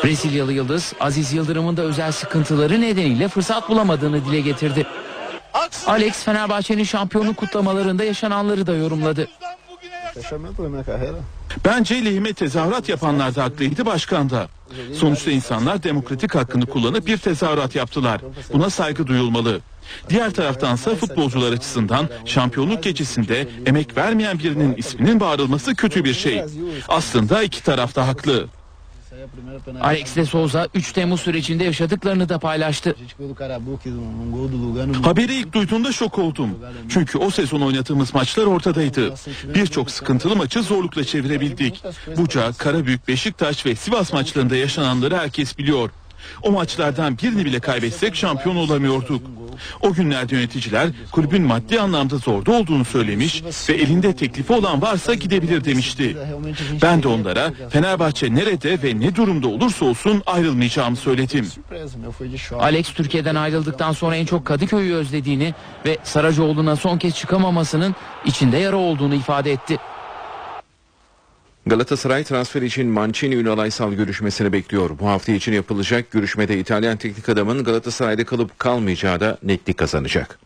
Brezilyalı Yıldız Aziz Yıldırım'ın da özel sıkıntıları nedeniyle fırsat bulamadığını dile getirdi. Alex Fenerbahçe'nin şampiyonluk kutlamalarında yaşananları da yorumladı. Bence lehime tezahürat yapanlar da haklıydı başkan da. Sonuçta insanlar demokratik hakkını kullanıp bir tezahürat yaptılar. Buna saygı duyulmalı. Diğer taraftansa futbolcular açısından şampiyonluk gecesinde emek vermeyen birinin isminin bağırılması kötü bir şey. Aslında iki taraf da haklı. Alex de Souza 3 Temmuz sürecinde yaşadıklarını da paylaştı. Haberi ilk duyduğumda şok oldum. Çünkü o sezon oynadığımız maçlar ortadaydı. Birçok sıkıntılı maçı zorlukla çevirebildik. Buca, Karabük, Beşiktaş ve Sivas maçlarında yaşananları herkes biliyor. O maçlardan birini bile kaybetsek şampiyon olamıyorduk. O günlerde yöneticiler kulübün maddi anlamda zorda olduğunu söylemiş ve elinde teklifi olan varsa gidebilir demişti. Ben de onlara Fenerbahçe nerede ve ne durumda olursa olsun ayrılmayacağımı söyledim. Alex Türkiye'den ayrıldıktan sonra en çok Kadıköy'ü özlediğini ve Saracoğlu'na son kez çıkamamasının içinde yara olduğunu ifade etti. Galatasaray transfer için Mancini Ünal Aysal görüşmesini bekliyor. Bu hafta için yapılacak görüşmede İtalyan teknik adamın Galatasaray'da kalıp kalmayacağı da netlik kazanacak.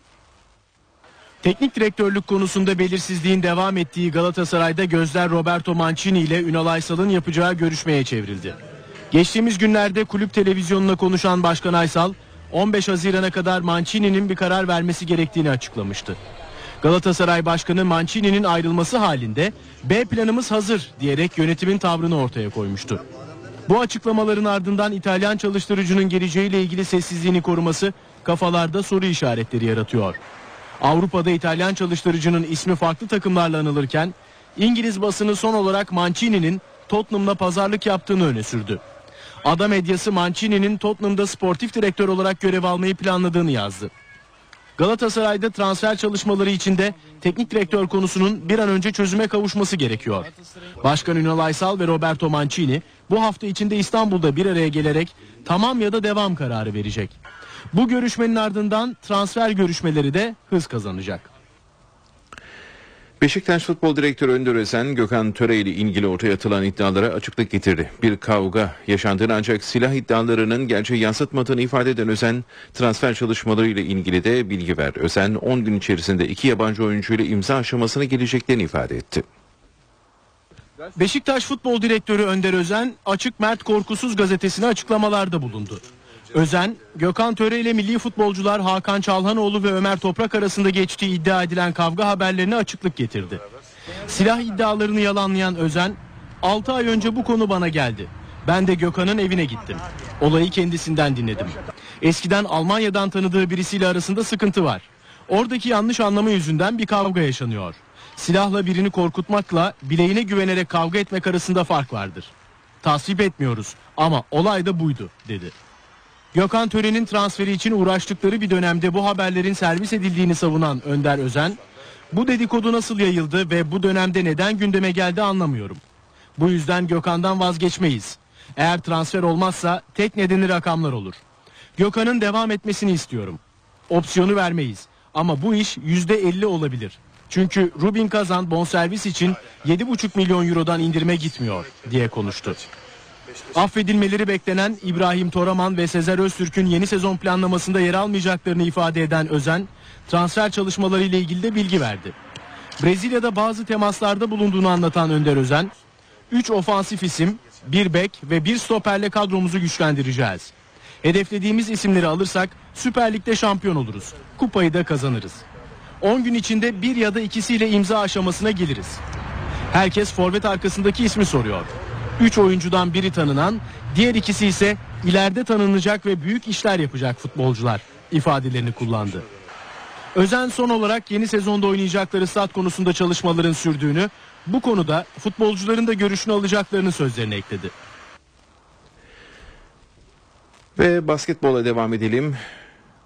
Teknik direktörlük konusunda belirsizliğin devam ettiği Galatasaray'da gözler Roberto Mancini ile Ünal Aysal'ın yapacağı görüşmeye çevrildi. Geçtiğimiz günlerde kulüp televizyonuna konuşan Başkan Aysal, 15 Haziran'a kadar Mancini'nin bir karar vermesi gerektiğini açıklamıştı. Galatasaray Başkanı Mancini'nin ayrılması halinde B planımız hazır diyerek yönetimin tavrını ortaya koymuştu. Bu açıklamaların ardından İtalyan çalıştırıcının geleceğiyle ilgili sessizliğini koruması kafalarda soru işaretleri yaratıyor. Avrupa'da İtalyan çalıştırıcının ismi farklı takımlarla anılırken İngiliz basını son olarak Mancini'nin Tottenham'la pazarlık yaptığını öne sürdü. Ada medyası Mancini'nin Tottenham'da sportif direktör olarak görev almayı planladığını yazdı. Galatasaray'da transfer çalışmaları içinde teknik direktör konusunun bir an önce çözüme kavuşması gerekiyor. Başkan Ünal Aysal ve Roberto Mancini bu hafta içinde İstanbul'da bir araya gelerek tamam ya da devam kararı verecek. Bu görüşmenin ardından transfer görüşmeleri de hız kazanacak. Beşiktaş Futbol Direktörü Önder Özen, Gökhan Töre ile ilgili ortaya atılan iddialara açıklık getirdi. Bir kavga yaşandığını ancak silah iddialarının gerçeği yansıtmadığını ifade eden Özen, transfer çalışmaları ile ilgili de bilgi ver. Özen, 10 gün içerisinde iki yabancı oyuncuyla imza aşamasına geleceklerini ifade etti. Beşiktaş Futbol Direktörü Önder Özen, Açık Mert Korkusuz gazetesine açıklamalarda bulundu. Özen, Gökhan Töre ile milli futbolcular Hakan Çalhanoğlu ve Ömer Toprak arasında geçtiği iddia edilen kavga haberlerine açıklık getirdi. Silah iddialarını yalanlayan Özen, 6 ay önce bu konu bana geldi. Ben de Gökhan'ın evine gittim. Olayı kendisinden dinledim. Eskiden Almanya'dan tanıdığı birisiyle arasında sıkıntı var. Oradaki yanlış anlama yüzünden bir kavga yaşanıyor. Silahla birini korkutmakla bileğine güvenerek kavga etmek arasında fark vardır. Tasvip etmiyoruz ama olay da buydu dedi. Gökhan Tören'in transferi için uğraştıkları bir dönemde bu haberlerin servis edildiğini savunan Önder Özen, bu dedikodu nasıl yayıldı ve bu dönemde neden gündeme geldi anlamıyorum. Bu yüzden Gökhan'dan vazgeçmeyiz. Eğer transfer olmazsa tek nedeni rakamlar olur. Gökhan'ın devam etmesini istiyorum. Opsiyonu vermeyiz. Ama bu iş %50 olabilir. Çünkü Rubin Kazan bonservis için 7,5 milyon eurodan indirime gitmiyor diye konuştu. Affedilmeleri beklenen İbrahim Toraman ve Sezer Öztürk'ün yeni sezon planlamasında yer almayacaklarını ifade eden Özen, transfer çalışmaları ile ilgili de bilgi verdi. Brezilya'da bazı temaslarda bulunduğunu anlatan Önder Özen, 3 ofansif isim, bir bek ve bir stoperle kadromuzu güçlendireceğiz. Hedeflediğimiz isimleri alırsak Süper Lig'de şampiyon oluruz. Kupayı da kazanırız. 10 gün içinde bir ya da ikisiyle imza aşamasına geliriz. Herkes forvet arkasındaki ismi soruyor. 3 oyuncudan biri tanınan, diğer ikisi ise ileride tanınacak ve büyük işler yapacak futbolcular ifadelerini kullandı. Özen son olarak yeni sezonda oynayacakları stat konusunda çalışmaların sürdüğünü, bu konuda futbolcuların da görüşünü alacaklarını sözlerine ekledi. Ve basketbola devam edelim.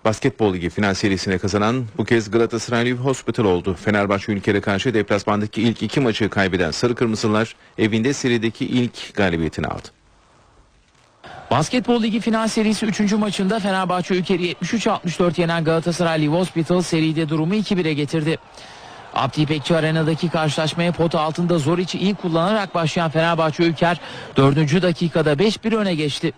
Basketbol Ligi final serisine kazanan bu kez Galatasaray Hospital oldu. Fenerbahçe ülkere karşı deplasmandaki ilk iki maçı kaybeden Sarı Kırmızılar evinde serideki ilk galibiyetini aldı. Basketbol Ligi final serisi 3. maçında Fenerbahçe Ülker'i 73-64 yenen Galatasaray Live Hospital seride durumu 2-1'e getirdi. Abdi İpekçi Arena'daki karşılaşmaya pota altında Zoriç'i iyi kullanarak başlayan Fenerbahçe Ülker 4. dakikada 5-1 öne geçti.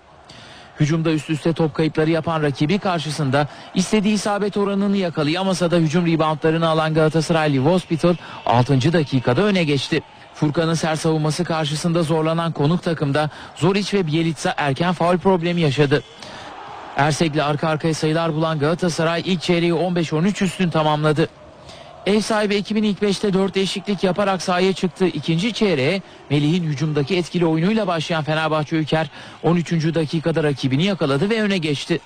Hücumda üst üste top kayıpları yapan rakibi karşısında istediği isabet oranını yakalayamasa da hücum reboundlarını alan Galatasaray Live Hospital 6. dakikada öne geçti. Furkan'ın sert savunması karşısında zorlanan konuk takımda Zoric ve Bielitsa erken faul problemi yaşadı. Ersek'le arka arkaya sayılar bulan Galatasaray ilk çeyreği 15-13 üstün tamamladı. Ev sahibi ekibin ilk 5'te 4 değişiklik yaparak sahaya çıktı. İkinci çeyreğe Melih'in hücumdaki etkili oyunuyla başlayan Fenerbahçe Ülker 13. dakikada rakibini yakaladı ve öne geçti.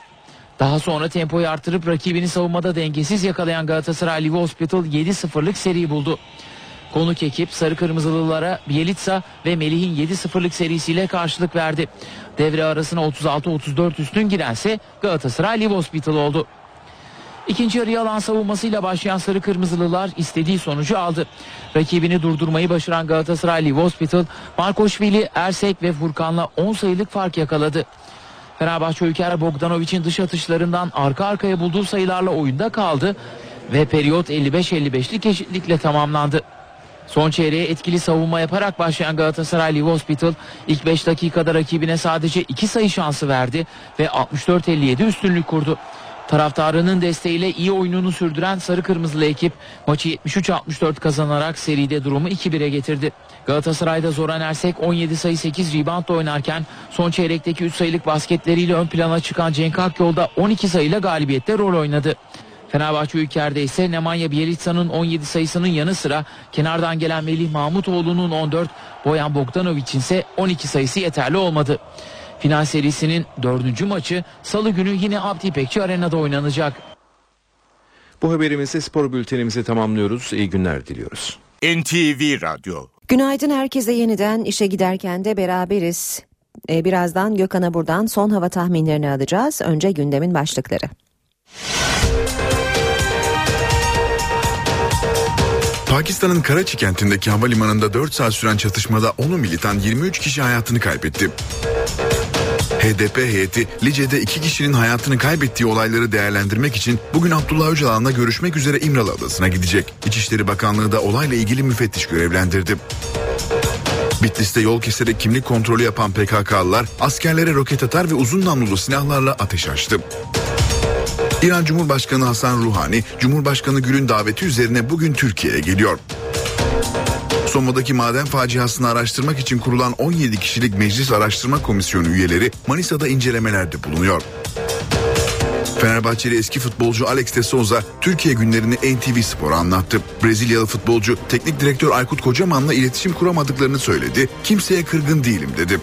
Daha sonra tempoyu artırıp rakibini savunmada dengesiz yakalayan Galatasaray Live Hospital 7-0'lık seri buldu. Konuk ekip Sarı Kırmızılılara Bielitsa ve Melih'in 7-0'lık serisiyle karşılık verdi. Devre arasına 36-34 üstün girense Galatasaray Live Hospital oldu. İkinci yarıya alan savunmasıyla başlayan Sarı Kırmızılılar istediği sonucu aldı. Rakibini durdurmayı başaran Galatasaray Live Hospital, Markoşvili, Ersek ve Furkan'la 10 sayılık fark yakaladı. Fenerbahçe Ülker Bogdanovic'in dış atışlarından arka arkaya bulduğu sayılarla oyunda kaldı ve periyot 55-55'lik eşitlikle tamamlandı. Son çeyreğe etkili savunma yaparak başlayan Galatasaray Live Hospital ilk 5 dakikada rakibine sadece 2 sayı şansı verdi ve 64-57 üstünlük kurdu. Taraftarının desteğiyle iyi oyununu sürdüren sarı kırmızılı ekip maçı 73-64 kazanarak seride durumu 2-1'e getirdi. Galatasaray'da Zoran Ersek 17 sayı 8 reboundla oynarken son çeyrekteki 3 sayılık basketleriyle ön plana çıkan Cenk Akyol'da 12 sayıyla galibiyette rol oynadı. Fenerbahçe Ülker'de ise Nemanja Bjelitsa'nın 17 sayısının yanı sıra kenardan gelen Melih Mahmutoğlu'nun 14, Boyan Bogdanovic'in ise 12 sayısı yeterli olmadı. Final serisinin dördüncü maçı salı günü yine Abdi İpekçi Arena'da oynanacak. Bu haberimizle spor bültenimizi tamamlıyoruz. İyi günler diliyoruz. NTV Radyo Günaydın herkese yeniden işe giderken de beraberiz. Ee, birazdan Gökhan'a buradan son hava tahminlerini alacağız. Önce gündemin başlıkları. Pakistan'ın Karachi kentindeki havalimanında 4 saat süren çatışmada 10'u militan 23 kişi hayatını kaybetti. HDP heyeti Lice'de iki kişinin hayatını kaybettiği olayları değerlendirmek için bugün Abdullah Öcalan'la görüşmek üzere İmralı Adası'na gidecek. İçişleri Bakanlığı da olayla ilgili müfettiş görevlendirdi. Bitlis'te yol keserek kimlik kontrolü yapan PKK'lılar askerlere roket atar ve uzun namlulu silahlarla ateş açtı. İran Cumhurbaşkanı Hasan Ruhani, Cumhurbaşkanı Gül'ün daveti üzerine bugün Türkiye'ye geliyor. Soma'daki maden faciasını araştırmak için kurulan 17 kişilik Meclis Araştırma Komisyonu üyeleri Manisa'da incelemelerde bulunuyor. Fenerbahçeli eski futbolcu Alex de Souza Türkiye günlerini NTV Spor'a anlattı. Brezilyalı futbolcu teknik direktör Aykut Kocaman'la iletişim kuramadıklarını söyledi. Kimseye kırgın değilim dedi.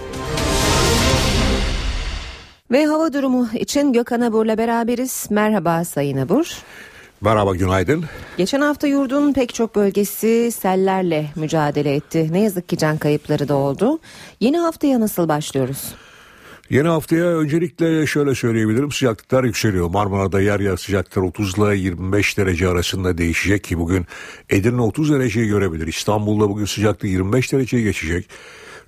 Ve hava durumu için Gökhan Abur'la beraberiz. Merhaba Sayın Abur. Merhaba günaydın. Geçen hafta yurdun pek çok bölgesi sellerle mücadele etti. Ne yazık ki can kayıpları da oldu. Yeni haftaya nasıl başlıyoruz? Yeni haftaya öncelikle şöyle söyleyebilirim sıcaklıklar yükseliyor. Marmara'da yer yer sıcaklıklar 30 ile 25 derece arasında değişecek ki bugün Edirne 30 dereceyi görebilir. İstanbul'da bugün sıcaklık 25 dereceyi geçecek.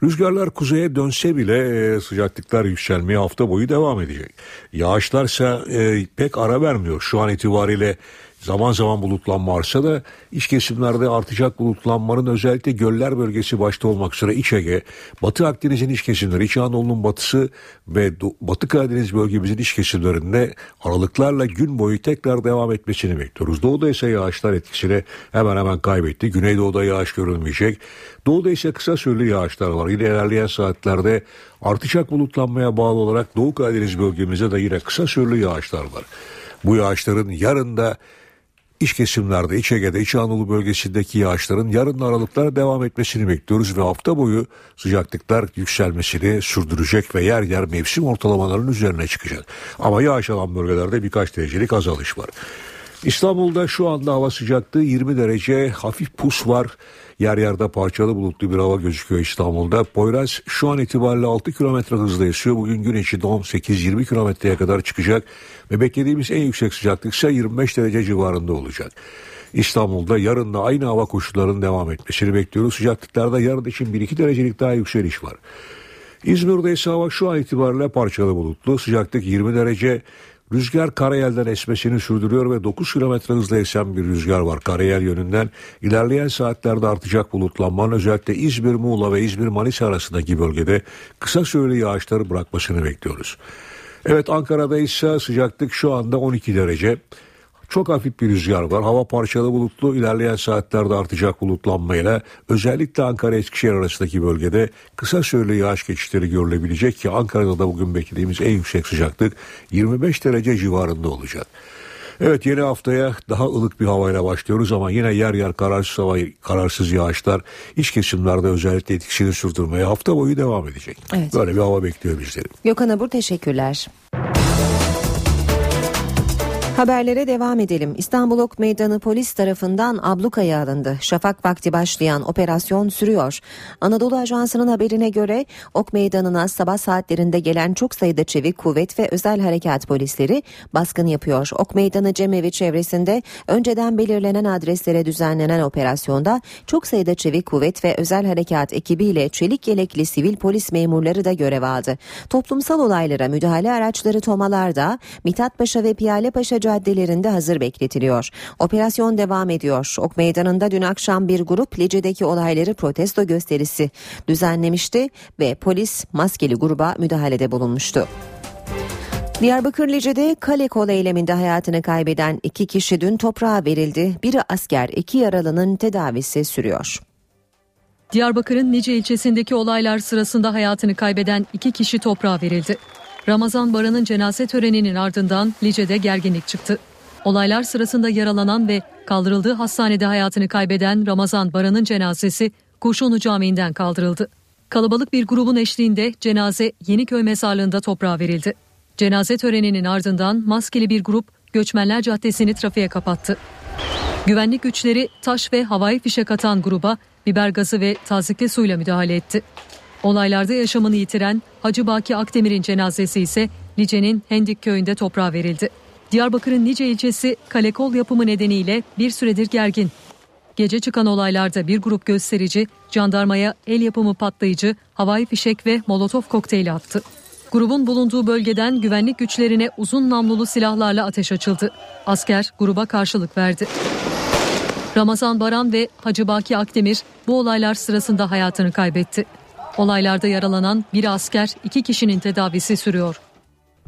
Rüzgarlar kuzeye dönse bile e, sıcaklıklar yükselmeye hafta boyu devam edecek. Yağışlarsa e, pek ara vermiyor. Şu an itibariyle Zaman zaman bulutlanma artsa da iç kesimlerde artacak bulutlanmanın özellikle göller bölgesi başta olmak üzere İç Ege, Batı Akdeniz'in iç kesimleri, İç Anadolu'nun batısı ve Batı Karadeniz bölgemizin iç kesimlerinde aralıklarla gün boyu tekrar devam etmesini bekliyoruz. Doğuda ise yağışlar etkisini hemen hemen kaybetti. Güneydoğu'da yağış görülmeyecek. Doğuda ise kısa süreli yağışlar var. Yine ilerleyen saatlerde artacak bulutlanmaya bağlı olarak Doğu Karadeniz bölgemizde de yine kısa süreli yağışlar var. Bu yağışların yarın da İç kesimlerde, İç Ege'de, İç Anadolu bölgesindeki yağışların yarın aralıklara devam etmesini bekliyoruz ve hafta boyu sıcaklıklar yükselmesini sürdürecek ve yer yer mevsim ortalamalarının üzerine çıkacak. Ama yağış alan bölgelerde birkaç derecelik azalış var. İstanbul'da şu anda hava sıcaklığı 20 derece hafif pus var. Yer yerde parçalı bulutlu bir hava gözüküyor İstanbul'da. Poyraz şu an itibariyle 6 kilometre hızla esiyor. Bugün gün içinde 18-20 kilometreye kadar çıkacak. Ve beklediğimiz en yüksek sıcaklık ise 25 derece civarında olacak. İstanbul'da yarın da aynı hava koşullarının devam etmesini bekliyoruz. Sıcaklıklarda yarın için 1-2 derecelik daha yükseliş var. İzmir'de ise hava şu an itibariyle parçalı bulutlu. Sıcaklık 20 derece. Rüzgar karayelden esmesini sürdürüyor ve 9 kilometre hızla esen bir rüzgar var karayel yönünden. İlerleyen saatlerde artacak bulutlanmanın özellikle İzmir, Muğla ve İzmir, Manisa arasındaki bölgede kısa süreli yağışları bırakmasını bekliyoruz. Evet Ankara'da ise sıcaklık şu anda 12 derece. Çok hafif bir rüzgar var. Hava parçalı bulutlu. İlerleyen saatlerde artacak bulutlanmayla özellikle Ankara Eskişehir arasındaki bölgede kısa süreli yağış geçişleri görülebilecek ki Ankara'da da bugün beklediğimiz en yüksek sıcaklık 25 derece civarında olacak. Evet yeni haftaya daha ılık bir havayla başlıyoruz ama yine yer yer kararsız hava, kararsız yağışlar iç kesimlerde özellikle etkisini sürdürmeye hafta boyu devam edecek. Evet. Böyle bir hava bekliyor bizleri. Gökhan Abur teşekkürler. Haberlere devam edelim. İstanbul Ok Meydanı polis tarafından ablukaya alındı. Şafak vakti başlayan operasyon sürüyor. Anadolu Ajansı'nın haberine göre Ok Meydanı'na sabah saatlerinde gelen çok sayıda çevik kuvvet ve özel harekat polisleri baskın yapıyor. Ok Meydanı Cemevi çevresinde önceden belirlenen adreslere düzenlenen operasyonda çok sayıda çevik kuvvet ve özel harekat ekibiyle çelik yelekli sivil polis memurları da görev aldı. Toplumsal olaylara müdahale araçları Tomalar'da Mithat Paşa ve Piyale Paşa caddelerinde hazır bekletiliyor. Operasyon devam ediyor. Ok Meydanı'nda dün akşam bir grup Lice'deki olayları protesto gösterisi düzenlemişti ve polis maskeli gruba müdahalede bulunmuştu. Diyarbakır Lice'de kale kol eyleminde hayatını kaybeden iki kişi dün toprağa verildi. Biri asker, iki yaralının tedavisi sürüyor. Diyarbakır'ın Nice ilçesindeki olaylar sırasında hayatını kaybeden iki kişi toprağa verildi. Ramazan Baran'ın cenaze töreninin ardından Lice'de gerginlik çıktı. Olaylar sırasında yaralanan ve kaldırıldığı hastanede hayatını kaybeden Ramazan Baran'ın cenazesi Kurşunlu Camii'nden kaldırıldı. Kalabalık bir grubun eşliğinde cenaze Yeniköy mezarlığında toprağa verildi. Cenaze töreninin ardından maskeli bir grup Göçmenler Caddesi'ni trafiğe kapattı. Güvenlik güçleri taş ve havai fişek atan gruba biber gazı ve tazikli suyla müdahale etti. Olaylarda yaşamını yitiren Hacı Baki Akdemir'in cenazesi ise Nice'nin Hendik köyünde toprağa verildi. Diyarbakır'ın Nice ilçesi kalekol yapımı nedeniyle bir süredir gergin. Gece çıkan olaylarda bir grup gösterici jandarmaya el yapımı patlayıcı, havai fişek ve molotof kokteyli attı. Grubun bulunduğu bölgeden güvenlik güçlerine uzun namlulu silahlarla ateş açıldı. Asker gruba karşılık verdi. Ramazan Baran ve Hacı Baki Akdemir bu olaylar sırasında hayatını kaybetti. Olaylarda yaralanan bir asker iki kişinin tedavisi sürüyor.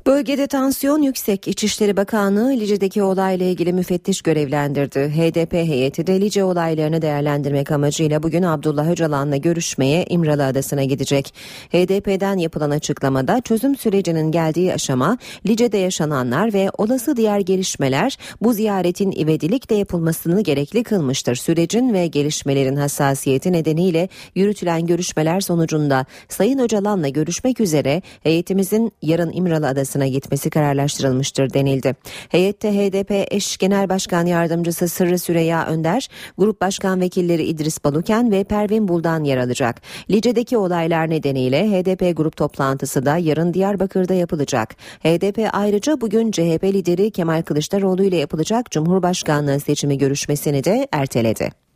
Bölgede tansiyon yüksek. İçişleri Bakanlığı Lice'deki olayla ilgili müfettiş görevlendirdi. HDP heyeti de Lice olaylarını değerlendirmek amacıyla bugün Abdullah Öcalan'la görüşmeye İmralı Adası'na gidecek. HDP'den yapılan açıklamada çözüm sürecinin geldiği aşama, Lice'de yaşananlar ve olası diğer gelişmeler bu ziyaretin ivedilikle yapılmasını gerekli kılmıştır. Sürecin ve gelişmelerin hassasiyeti nedeniyle yürütülen görüşmeler sonucunda Sayın Öcalan'la görüşmek üzere heyetimizin yarın İmralı Adası Adası'na gitmesi kararlaştırılmıştır denildi. Heyette HDP eş genel başkan yardımcısı Sırrı Süreyya Önder, grup başkan vekilleri İdris Baluken ve Pervin Buldan yer alacak. Lice'deki olaylar nedeniyle HDP grup toplantısı da yarın Diyarbakır'da yapılacak. HDP ayrıca bugün CHP lideri Kemal Kılıçdaroğlu ile yapılacak Cumhurbaşkanlığı seçimi görüşmesini de erteledi.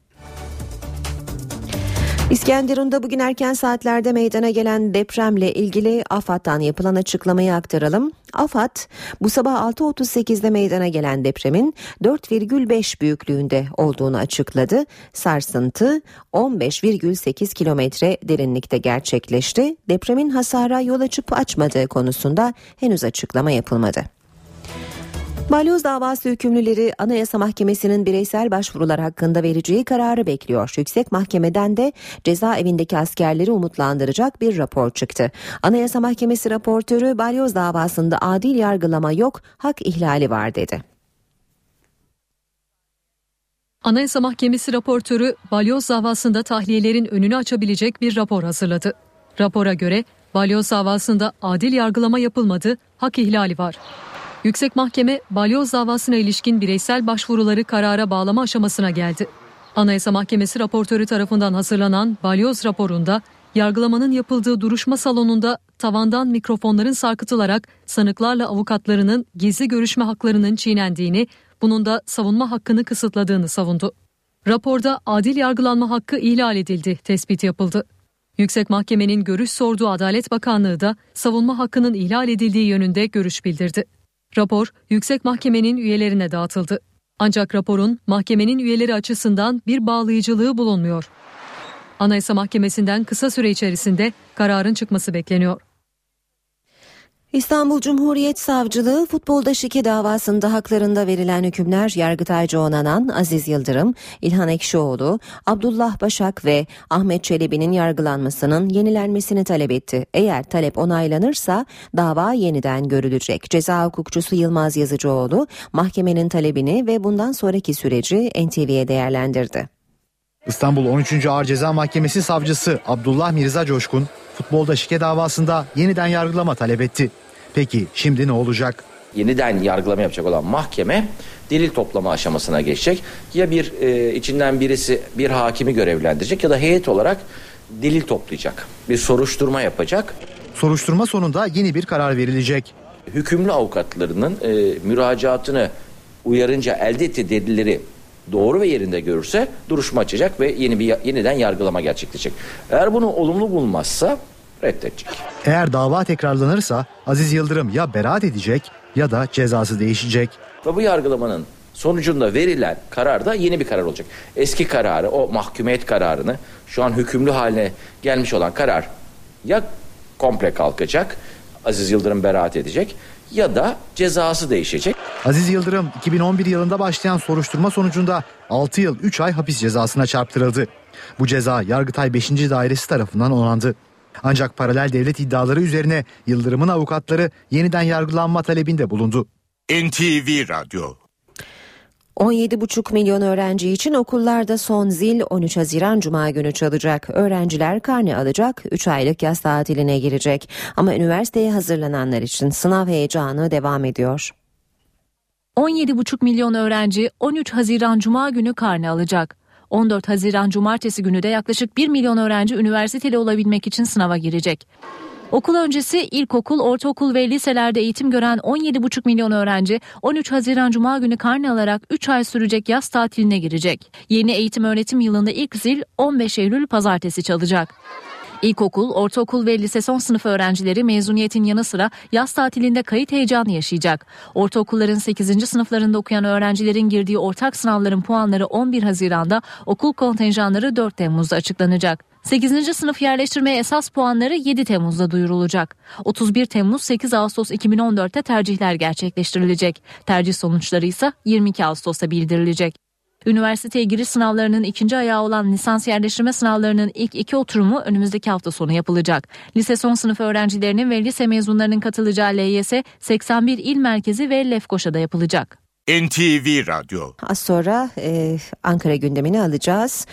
İskenderun'da bugün erken saatlerde meydana gelen depremle ilgili AFAD'dan yapılan açıklamayı aktaralım. AFAD bu sabah 6.38'de meydana gelen depremin 4,5 büyüklüğünde olduğunu açıkladı. Sarsıntı 15,8 kilometre derinlikte gerçekleşti. Depremin hasara yol açıp açmadığı konusunda henüz açıklama yapılmadı. Balyoz davası hükümlüleri Anayasa Mahkemesi'nin bireysel başvurular hakkında vereceği kararı bekliyor. Yüksek Mahkemeden de cezaevindeki askerleri umutlandıracak bir rapor çıktı. Anayasa Mahkemesi raportörü balyoz davasında adil yargılama yok, hak ihlali var dedi. Anayasa Mahkemesi raportörü balyoz davasında tahliyelerin önünü açabilecek bir rapor hazırladı. Rapora göre balyoz davasında adil yargılama yapılmadı, hak ihlali var. Yüksek Mahkeme balyoz davasına ilişkin bireysel başvuruları karara bağlama aşamasına geldi. Anayasa Mahkemesi raportörü tarafından hazırlanan balyoz raporunda yargılamanın yapıldığı duruşma salonunda tavandan mikrofonların sarkıtılarak sanıklarla avukatlarının gizli görüşme haklarının çiğnendiğini, bunun da savunma hakkını kısıtladığını savundu. Raporda adil yargılanma hakkı ihlal edildi, tespit yapıldı. Yüksek Mahkemenin görüş sorduğu Adalet Bakanlığı da savunma hakkının ihlal edildiği yönünde görüş bildirdi. Rapor Yüksek Mahkemenin üyelerine dağıtıldı. Ancak raporun mahkemenin üyeleri açısından bir bağlayıcılığı bulunmuyor. Anayasa Mahkemesi'nden kısa süre içerisinde kararın çıkması bekleniyor. İstanbul Cumhuriyet Savcılığı futbolda şike davasında haklarında verilen hükümler Yargıtayca onanan Aziz Yıldırım, İlhan Ekşioğlu, Abdullah Başak ve Ahmet Çelebi'nin yargılanmasının yenilenmesini talep etti. Eğer talep onaylanırsa dava yeniden görülecek. Ceza hukukçusu Yılmaz Yazıcıoğlu mahkemenin talebini ve bundan sonraki süreci NTV'ye değerlendirdi. İstanbul 13. Ağır Ceza Mahkemesi savcısı Abdullah Mirza Coşkun futbolda şike davasında yeniden yargılama talep etti. Peki şimdi ne olacak? Yeniden yargılama yapacak olan mahkeme delil toplama aşamasına geçecek. Ya bir e, içinden birisi bir hakimi görevlendirecek ya da heyet olarak delil toplayacak. Bir soruşturma yapacak. Soruşturma sonunda yeni bir karar verilecek. Hükümlü avukatlarının e, müracaatını uyarınca elde ettiği delilleri doğru ve yerinde görürse duruşma açacak ve yeni bir yeniden yargılama gerçekleşecek. Eğer bunu olumlu bulmazsa reddedecek. Eğer dava tekrarlanırsa Aziz Yıldırım ya beraat edecek ya da cezası değişecek. Ve bu yargılamanın sonucunda verilen karar da yeni bir karar olacak. Eski kararı, o mahkumiyet kararını şu an hükümlü haline gelmiş olan karar ya komple kalkacak, Aziz Yıldırım beraat edecek ya da cezası değişecek. Aziz Yıldırım 2011 yılında başlayan soruşturma sonucunda 6 yıl 3 ay hapis cezasına çarptırıldı. Bu ceza Yargıtay 5. Dairesi tarafından onandı. Ancak paralel devlet iddiaları üzerine Yıldırım'ın avukatları yeniden yargılanma talebinde bulundu. NTV Radyo 17,5 milyon öğrenci için okullarda son zil 13 Haziran Cuma günü çalacak. Öğrenciler karne alacak, 3 aylık yaz tatiline girecek. Ama üniversiteye hazırlananlar için sınav heyecanı devam ediyor. 17,5 milyon öğrenci 13 Haziran Cuma günü karne alacak. 14 Haziran Cumartesi günü de yaklaşık 1 milyon öğrenci üniversiteli olabilmek için sınava girecek. Okul öncesi ilkokul, ortaokul ve liselerde eğitim gören 17,5 milyon öğrenci 13 Haziran Cuma günü karne alarak 3 ay sürecek yaz tatiline girecek. Yeni eğitim öğretim yılında ilk zil 15 Eylül pazartesi çalacak. İlkokul, ortaokul ve lise son sınıf öğrencileri mezuniyetin yanı sıra yaz tatilinde kayıt heyecanı yaşayacak. Ortaokulların 8. sınıflarında okuyan öğrencilerin girdiği ortak sınavların puanları 11 Haziran'da, okul kontenjanları 4 Temmuz'da açıklanacak. 8. sınıf yerleştirme esas puanları 7 Temmuz'da duyurulacak. 31 Temmuz 8 Ağustos 2014'te tercihler gerçekleştirilecek. Tercih sonuçları ise 22 Ağustos'ta bildirilecek. Üniversiteye giriş sınavlarının ikinci ayağı olan lisans yerleştirme sınavlarının ilk iki oturumu önümüzdeki hafta sonu yapılacak. Lise son sınıf öğrencilerinin ve lise mezunlarının katılacağı LYS 81 il merkezi ve Lefkoşa'da yapılacak. NTV Radyo. Az sonra e, Ankara gündemini alacağız.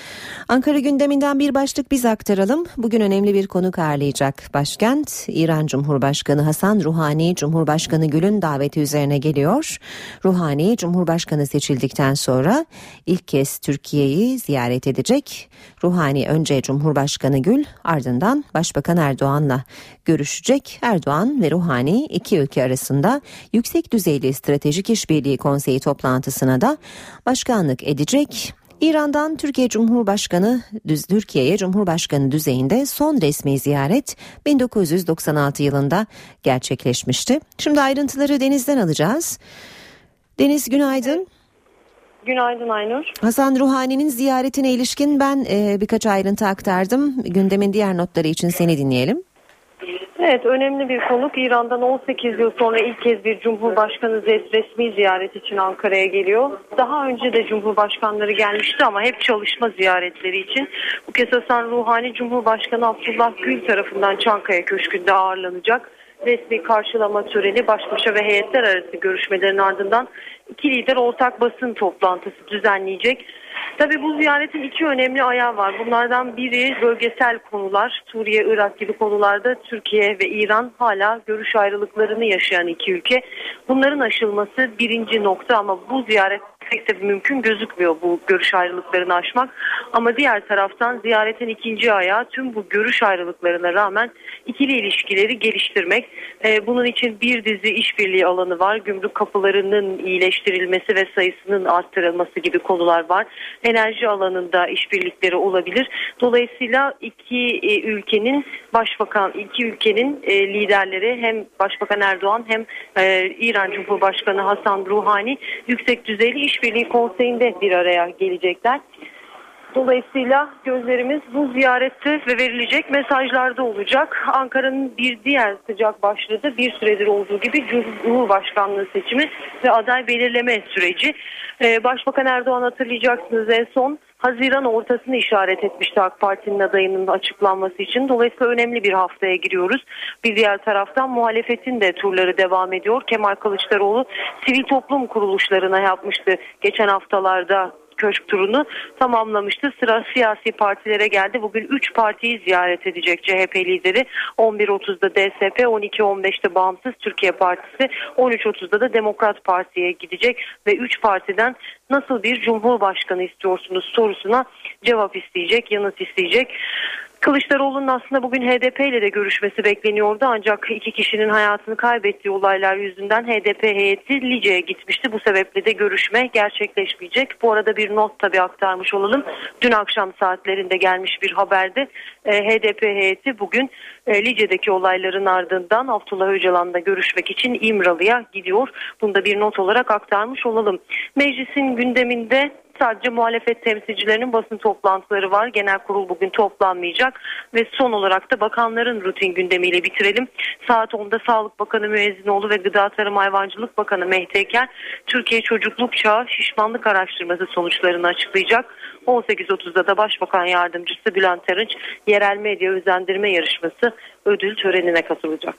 Ankara gündeminden bir başlık biz aktaralım. Bugün önemli bir konuk ağırlayacak başkent. İran Cumhurbaşkanı Hasan Ruhani, Cumhurbaşkanı Gül'ün daveti üzerine geliyor. Ruhani, Cumhurbaşkanı seçildikten sonra ilk kez Türkiye'yi ziyaret edecek. Ruhani önce Cumhurbaşkanı Gül, ardından Başbakan Erdoğan'la görüşecek. Erdoğan ve Ruhani iki ülke arasında yüksek düzeyli stratejik işbirliği konseyi toplantısına da başkanlık edecek. İran'dan Türkiye Cumhurbaşkanı Türkiye'ye Cumhurbaşkanı düzeyinde son resmi ziyaret 1996 yılında gerçekleşmişti. Şimdi ayrıntıları Deniz'den alacağız. Deniz günaydın. Günaydın Aynur. Hasan Ruhani'nin ziyaretine ilişkin ben e, birkaç ayrıntı aktardım. Gündemin diğer notları için seni dinleyelim. Evet önemli bir konuk İran'dan 18 yıl sonra ilk kez bir Cumhurbaşkanı resmi ziyaret için Ankara'ya geliyor. Daha önce de Cumhurbaşkanları gelmişti ama hep çalışma ziyaretleri için. Bu kez Hasan Ruhani Cumhurbaşkanı Abdullah Gül tarafından Çankaya Köşkü'nde ağırlanacak. Resmi karşılama töreni baş başa ve heyetler arası görüşmelerin ardından iki lider ortak basın toplantısı düzenleyecek. Tabi bu ziyaretin iki önemli ayağı var. Bunlardan biri bölgesel konular. Suriye, Irak gibi konularda Türkiye ve İran hala görüş ayrılıklarını yaşayan iki ülke. Bunların aşılması birinci nokta ama bu ziyaret pek de mümkün gözükmüyor bu görüş ayrılıklarını aşmak. Ama diğer taraftan ziyaretin ikinci ayağı tüm bu görüş ayrılıklarına rağmen ikili ilişkileri geliştirmek. Ee, bunun için bir dizi işbirliği alanı var. Gümrük kapılarının iyileştirilmesi ve sayısının arttırılması gibi konular var. Enerji alanında işbirlikleri olabilir. Dolayısıyla iki e, ülkenin başbakan, iki ülkenin e, liderleri hem Başbakan Erdoğan hem e, İran Cumhurbaşkanı Hasan Ruhani yüksek düzeyli işbirliği konseyinde bir araya gelecekler. Dolayısıyla gözlerimiz bu ziyarette ve verilecek mesajlarda olacak. Ankara'nın bir diğer sıcak başlığı da bir süredir olduğu gibi Cumhurbaşkanlığı seçimi ve aday belirleme süreci. Ee, Başbakan Erdoğan hatırlayacaksınız en son Haziran ortasını işaret etmişti AK Parti'nin adayının açıklanması için. Dolayısıyla önemli bir haftaya giriyoruz. Bir diğer taraftan muhalefetin de turları devam ediyor. Kemal Kılıçdaroğlu sivil toplum kuruluşlarına yapmıştı geçen haftalarda köşk turunu tamamlamıştı. Sıra siyasi partilere geldi. Bugün 3 partiyi ziyaret edecek CHP lideri. 11.30'da DSP, 12.15'te Bağımsız Türkiye Partisi, 13.30'da da Demokrat Parti'ye gidecek ve 3 partiden nasıl bir cumhurbaşkanı istiyorsunuz sorusuna cevap isteyecek, yanıt isteyecek. Kılıçdaroğlu'nun aslında bugün HDP ile de görüşmesi bekleniyordu ancak iki kişinin hayatını kaybettiği olaylar yüzünden HDP heyeti Lice'ye gitmişti. Bu sebeple de görüşme gerçekleşmeyecek. Bu arada bir not tabi aktarmış olalım. Dün akşam saatlerinde gelmiş bir haberde e, HDP heyeti bugün e, Lice'deki olayların ardından Abdullah Öcalan'la görüşmek için İmralı'ya gidiyor. Bunu da bir not olarak aktarmış olalım. Meclisin gündeminde Sadece muhalefet temsilcilerinin basın toplantıları var. Genel kurul bugün toplanmayacak ve son olarak da bakanların rutin gündemiyle bitirelim. Saat 10'da Sağlık Bakanı Müezzinoğlu ve Gıda Tarım Hayvancılık Bakanı Mehdi Eker Türkiye Çocukluk Çağı Şişmanlık Araştırması sonuçlarını açıklayacak. 18.30'da da Başbakan Yardımcısı Bülent Arınç yerel medya özendirme yarışması ödül törenine katılacak.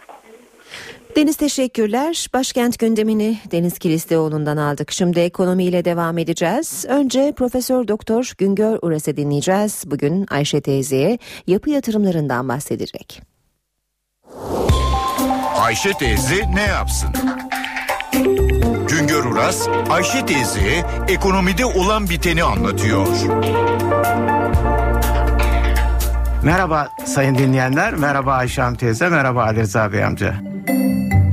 Deniz teşekkürler. Başkent gündemini Deniz Kilislioğlu'ndan aldık. Şimdi ekonomiyle devam edeceğiz. Önce Profesör Doktor Güngör Uras'ı dinleyeceğiz. Bugün Ayşe teyzeye yapı yatırımlarından bahsedecek. Ayşe teyze ne yapsın? Güngör Uras, Ayşe teyzeye ekonomide olan biteni anlatıyor. Merhaba sayın dinleyenler, merhaba Ayşem teyze, merhaba Ali Rıza Bey amca.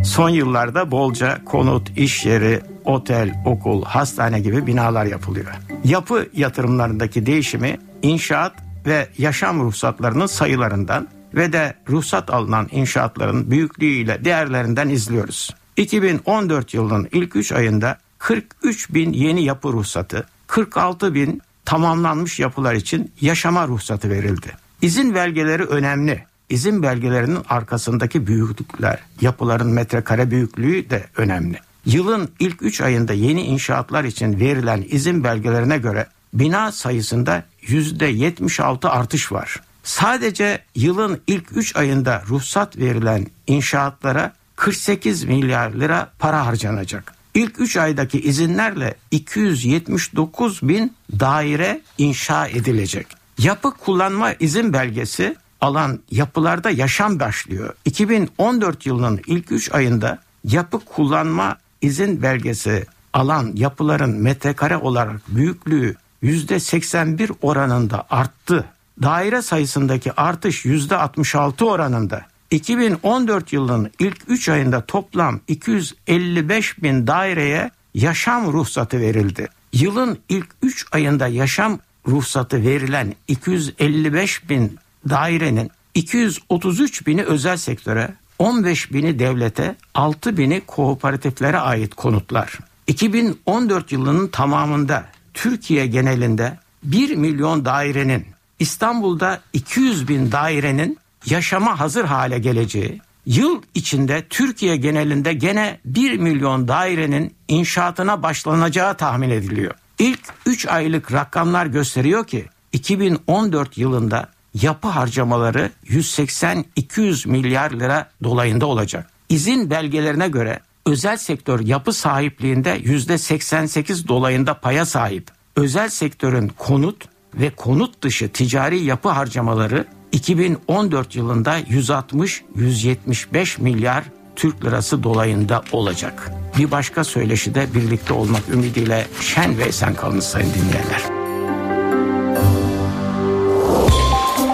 Son yıllarda bolca konut, iş yeri, otel, okul, hastane gibi binalar yapılıyor. Yapı yatırımlarındaki değişimi inşaat ve yaşam ruhsatlarının sayılarından ve de ruhsat alınan inşaatların büyüklüğüyle değerlerinden izliyoruz. 2014 yılının ilk 3 ayında 43 bin yeni yapı ruhsatı, 46 bin tamamlanmış yapılar için yaşama ruhsatı verildi. İzin belgeleri önemli. İzin belgelerinin arkasındaki büyüklükler, yapıların metrekare büyüklüğü de önemli. Yılın ilk 3 ayında yeni inşaatlar için verilen izin belgelerine göre bina sayısında %76 artış var. Sadece yılın ilk 3 ayında ruhsat verilen inşaatlara 48 milyar lira para harcanacak. İlk 3 aydaki izinlerle 279 bin daire inşa edilecek. Yapı kullanma izin belgesi alan yapılarda yaşam başlıyor. 2014 yılının ilk 3 ayında yapı kullanma izin belgesi alan yapıların metrekare olarak büyüklüğü %81 oranında arttı. Daire sayısındaki artış %66 oranında. 2014 yılının ilk 3 ayında toplam 255 bin daireye yaşam ruhsatı verildi. Yılın ilk 3 ayında yaşam ruhsatı verilen 255 bin dairenin 233 bini özel sektöre, 15 bini devlete, 6 bini kooperatiflere ait konutlar. 2014 yılının tamamında Türkiye genelinde 1 milyon dairenin, İstanbul'da 200 bin dairenin yaşama hazır hale geleceği, yıl içinde Türkiye genelinde gene 1 milyon dairenin inşaatına başlanacağı tahmin ediliyor. İlk 3 aylık rakamlar gösteriyor ki 2014 yılında yapı harcamaları 180-200 milyar lira dolayında olacak. İzin belgelerine göre özel sektör yapı sahipliğinde %88 dolayında paya sahip. Özel sektörün konut ve konut dışı ticari yapı harcamaları 2014 yılında 160-175 milyar Türk lirası dolayında olacak. Bir başka söyleşide birlikte olmak ümidiyle şen ve esen kalın sayın dinleyenler.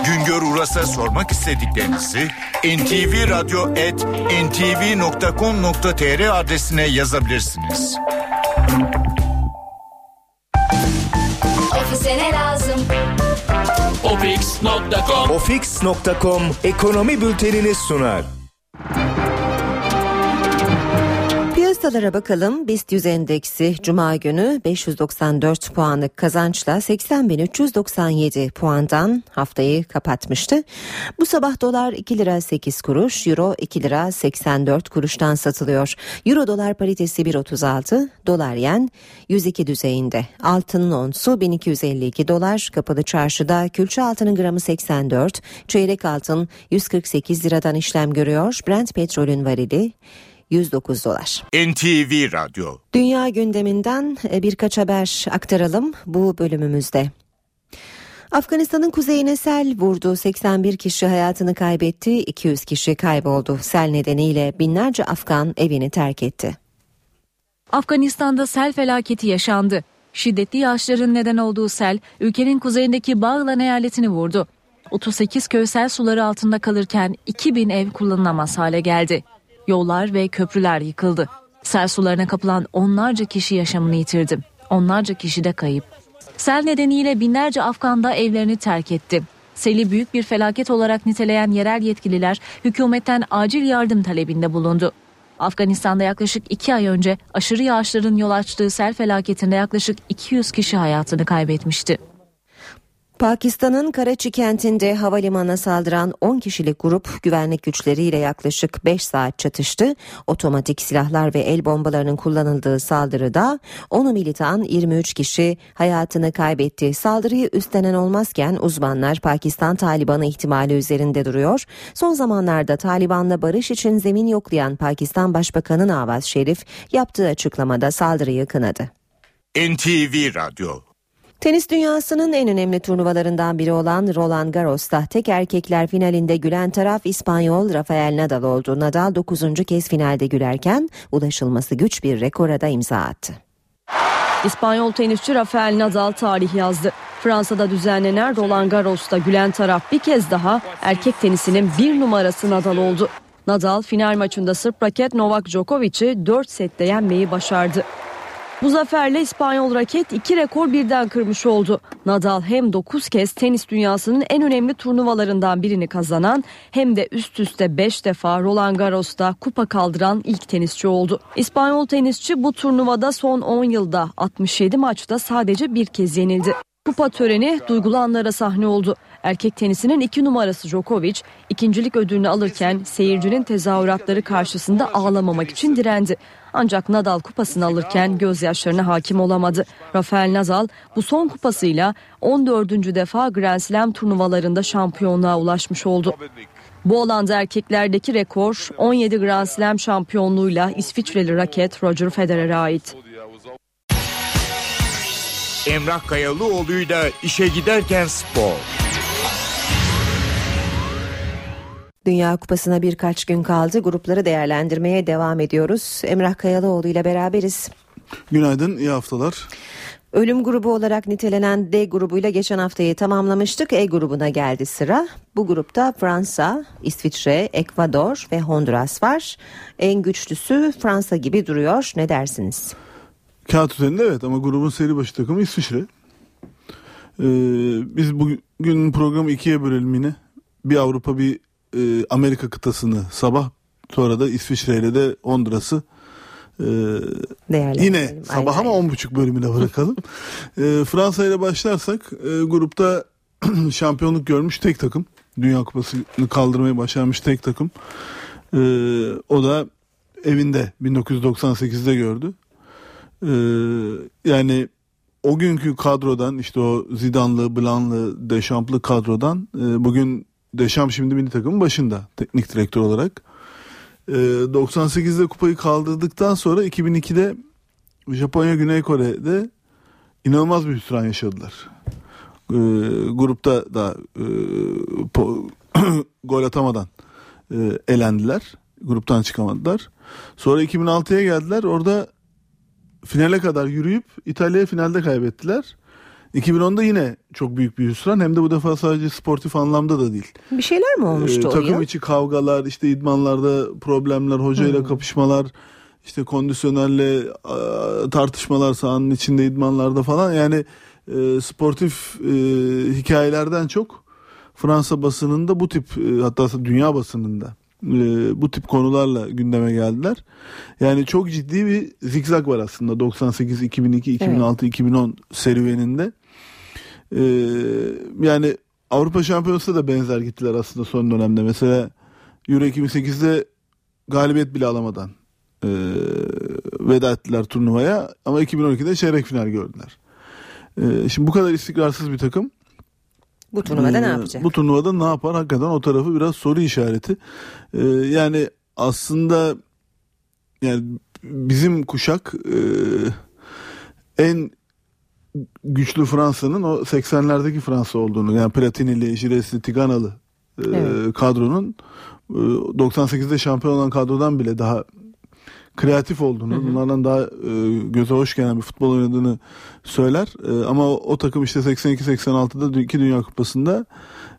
Güngör Uras'a sormak istediklerinizi ntvradio.ntv.com.tr adresine yazabilirsiniz. Ofise ne lazım? Ofix.com Ofix.com ekonomi bültenini sunar. Piyasalara bakalım. BIST 100 endeksi Cuma günü 594 puanlık kazançla 80.397 puandan haftayı kapatmıştı. Bu sabah dolar 2 lira 8 kuruş, euro 2 lira 84 kuruştan satılıyor. Euro dolar paritesi 1.36, dolar yen 102 düzeyinde. Altının onsu 1252 dolar, kapalı çarşıda külçe altının gramı 84, çeyrek altın 148 liradan işlem görüyor. Brent petrolün varili 109 dolar. NTV Radyo Dünya gündeminden e, birkaç haber aktaralım bu bölümümüzde. Afganistan'ın kuzeyine sel vurdu. 81 kişi hayatını kaybetti, 200 kişi kayboldu. Sel nedeniyle binlerce Afgan evini terk etti. Afganistan'da sel felaketi yaşandı. Şiddetli yağışların neden olduğu sel ülkenin kuzeyindeki Bağlan eyaletini vurdu. 38 köy sel suları altında kalırken 2000 ev kullanılamaz hale geldi. Yollar ve köprüler yıkıldı. Sel sularına kapılan onlarca kişi yaşamını yitirdi. Onlarca kişi de kayıp. Sel nedeniyle binlerce Afgan da evlerini terk etti. Seli büyük bir felaket olarak niteleyen yerel yetkililer hükümetten acil yardım talebinde bulundu. Afganistan'da yaklaşık iki ay önce aşırı yağışların yol açtığı sel felaketinde yaklaşık 200 kişi hayatını kaybetmişti. Pakistan'ın Karachi kentinde havalimanına saldıran 10 kişilik grup güvenlik güçleriyle yaklaşık 5 saat çatıştı. Otomatik silahlar ve el bombalarının kullanıldığı saldırıda 10 militan 23 kişi hayatını kaybetti. Saldırıyı üstlenen olmazken uzmanlar Pakistan Taliban'ı ihtimali üzerinde duruyor. Son zamanlarda Taliban'la barış için zemin yoklayan Pakistan Başbakanı Nawaz Şerif yaptığı açıklamada saldırıyı kınadı. NTV Radyo Tenis dünyasının en önemli turnuvalarından biri olan Roland Garros'ta tek erkekler finalinde gülen taraf İspanyol Rafael Nadal oldu. Nadal 9. kez finalde gülerken ulaşılması güç bir rekora da imza attı. İspanyol tenisçi Rafael Nadal tarih yazdı. Fransa'da düzenlenen Roland Garros'ta gülen taraf bir kez daha erkek tenisinin bir numarası Nadal oldu. Nadal final maçında Sırp raket Novak Djokovic'i 4 sette yenmeyi başardı. Bu zaferle İspanyol raket iki rekor birden kırmış oldu. Nadal hem 9 kez tenis dünyasının en önemli turnuvalarından birini kazanan hem de üst üste 5 defa Roland Garros'ta kupa kaldıran ilk tenisçi oldu. İspanyol tenisçi bu turnuvada son 10 yılda 67 maçta sadece bir kez yenildi. Kupa töreni duygulu anlara sahne oldu. Erkek tenisinin iki numarası Djokovic ikincilik ödülünü alırken seyircinin tezahüratları karşısında ağlamamak için direndi. Ancak Nadal kupasını alırken gözyaşlarına hakim olamadı. Rafael Nadal bu son kupasıyla 14. defa Grand Slam turnuvalarında şampiyonluğa ulaşmış oldu. Bu alanda erkeklerdeki rekor 17 Grand Slam şampiyonluğuyla İsviçreli raket Roger Federer'e ait. Emrah Kayalıoğlu'yla işe giderken spor. Dünya Kupası'na birkaç gün kaldı. Grupları değerlendirmeye devam ediyoruz. Emrah Kayalıoğlu ile beraberiz. Günaydın, iyi haftalar. Ölüm grubu olarak nitelenen D grubuyla geçen haftayı tamamlamıştık. E grubuna geldi sıra. Bu grupta Fransa, İsviçre, Ekvador ve Honduras var. En güçlüsü Fransa gibi duruyor. Ne dersiniz? Kağıt üzerinde evet ama grubun seri başı takımı İsviçre. Ee, biz bugün programı ikiye bölelim yine. Bir Avrupa bir e, Amerika kıtasını sabah sonra da İsviçre ile de Honduras'ı e, yine sabah ama on buçuk bölümüne bırakalım. e, Fransa ile başlarsak e, grupta şampiyonluk görmüş tek takım. Dünya Kupası'nı kaldırmayı başarmış tek takım. E, o da evinde 1998'de gördü. E, yani o günkü kadrodan işte o Zidane'lı, Blan'lı, Deschamps'lı kadrodan e, bugün Deşam şimdi milli takımın başında teknik direktör olarak. E, 98'de kupayı kaldırdıktan sonra 2002'de Japonya Güney Kore'de inanılmaz bir hüsran yaşadılar. E, grupta da e, po, gol atamadan e, elendiler. Gruptan çıkamadılar. Sonra 2006'ya geldiler. Orada finale kadar yürüyüp İtalya'ya finalde kaybettiler. 2010'da yine çok büyük bir hüsran hem de bu defa sadece sportif anlamda da değil. Bir şeyler mi olmuştu ee, Takım içi kavgalar, işte idmanlarda problemler, hocayla hmm. kapışmalar, işte kondisyonerle tartışmalar sahanın içinde idmanlarda falan yani e, sportif e, hikayelerden çok Fransa basınında bu tip e, hatta dünya basınında e, bu tip konularla gündeme geldiler. Yani çok ciddi bir zikzak var aslında 98, 2002, 2006, evet. 2010 serüveninde. Ee, yani Avrupa Şampiyonası da benzer gittiler aslında son dönemde. Mesela Euro 2008'de galibiyet bile alamadan e, veda ettiler turnuvaya ama 2012'de çeyrek final gördüler. E, şimdi bu kadar istikrarsız bir takım bu turnuvada ee, ne yapacak? Bu turnuvada ne yapar? Hakikaten o tarafı biraz soru işareti. Ee, yani aslında yani bizim kuşak e, en güçlü Fransa'nın o 80'lerdeki Fransa olduğunu yani Platini'li, Jires'li, Tigana'lı e, evet. kadronun e, 98'de şampiyon olan kadrodan bile daha kreatif olduğunu, hı hı. bunlardan daha e, göze hoş gelen bir futbol oynadığını söyler. E, ama o, o takım işte 82-86'da iki Dünya Kupası'nda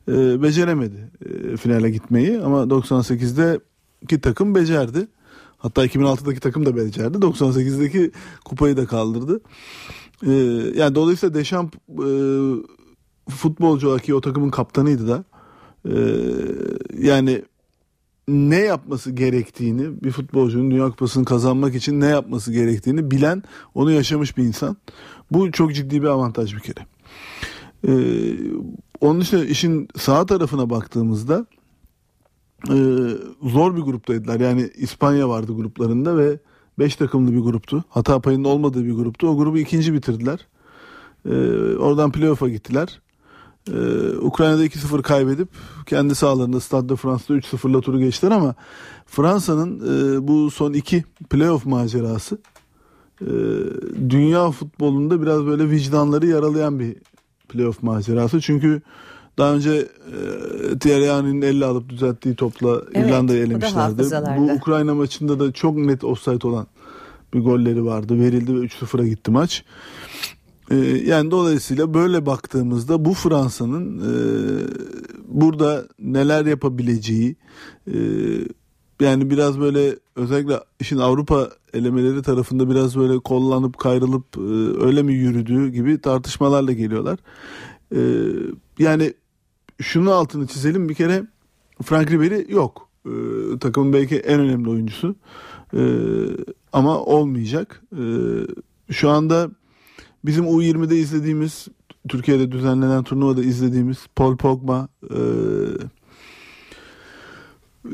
e, beceremedi e, finale gitmeyi. Ama 98'de iki takım becerdi. Hatta 2006'daki takım da becerdi. 98'deki kupayı da kaldırdı. E, yani dolayısıyla Deschamps e, futbolcu olarak o takımın kaptanıydı da. E, yani ne yapması gerektiğini bir futbolcunun Dünya Kupası'nı kazanmak için ne yapması gerektiğini bilen onu yaşamış bir insan. Bu çok ciddi bir avantaj bir kere. Ee, onun dışında işin sağ tarafına baktığımızda e, zor bir gruptaydılar. Yani İspanya vardı gruplarında ve 5 takımlı bir gruptu. Hata payının olmadığı bir gruptu. O grubu ikinci bitirdiler. Ee, oradan playoff'a gittiler. Ee, Ukrayna'da 2-0 kaybedip kendi sahalarında Stade de France'da 3-0'la turu geçtiler ama Fransa'nın e, bu son iki playoff macerası e, dünya futbolunda biraz böyle vicdanları yaralayan bir playoff macerası. Çünkü daha önce e, Thierry Henry'nin elle alıp düzelttiği topla evet, İrlanda'yı elemişlerdi. Bu Ukrayna maçında da çok net offside olan bir golleri vardı. Verildi ve 3-0'a gitti maç. E, yani dolayısıyla böyle baktığımızda bu Fransa'nın e, burada neler yapabileceği e, yani biraz böyle özellikle işin Avrupa elemeleri tarafında biraz böyle kollanıp kayrılıp e, öyle mi yürüdüğü gibi tartışmalarla geliyorlar. E, yani şunu altını çizelim bir kere Frank Ribery yok. E, takımın belki en önemli oyuncusu. E, ama olmayacak. E, şu anda bizim U20'de izlediğimiz Türkiye'de düzenlenen turnuvada izlediğimiz Paul Pogba e,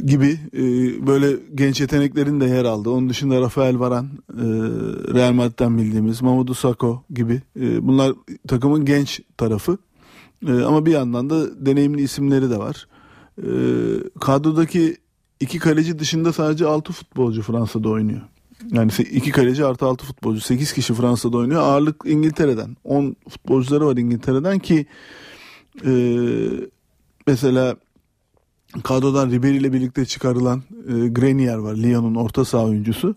gibi e, böyle genç yeteneklerin de yer aldı. Onun dışında Rafael Varan, e, Real Madrid'den bildiğimiz Mamadou Sakho gibi. E, bunlar takımın genç tarafı. E, ama bir yandan da deneyimli isimleri de var. E, kadrodaki iki kaleci dışında sadece 6 futbolcu Fransa'da oynuyor. Yani iki kaleci artı 6 futbolcu. 8 kişi Fransa'da oynuyor. Ağırlık İngiltere'den. 10 futbolcuları var İngiltere'den ki e, mesela kadrodan Ribery ile birlikte çıkarılan e, Grenier var. Lyon'un orta saha oyuncusu.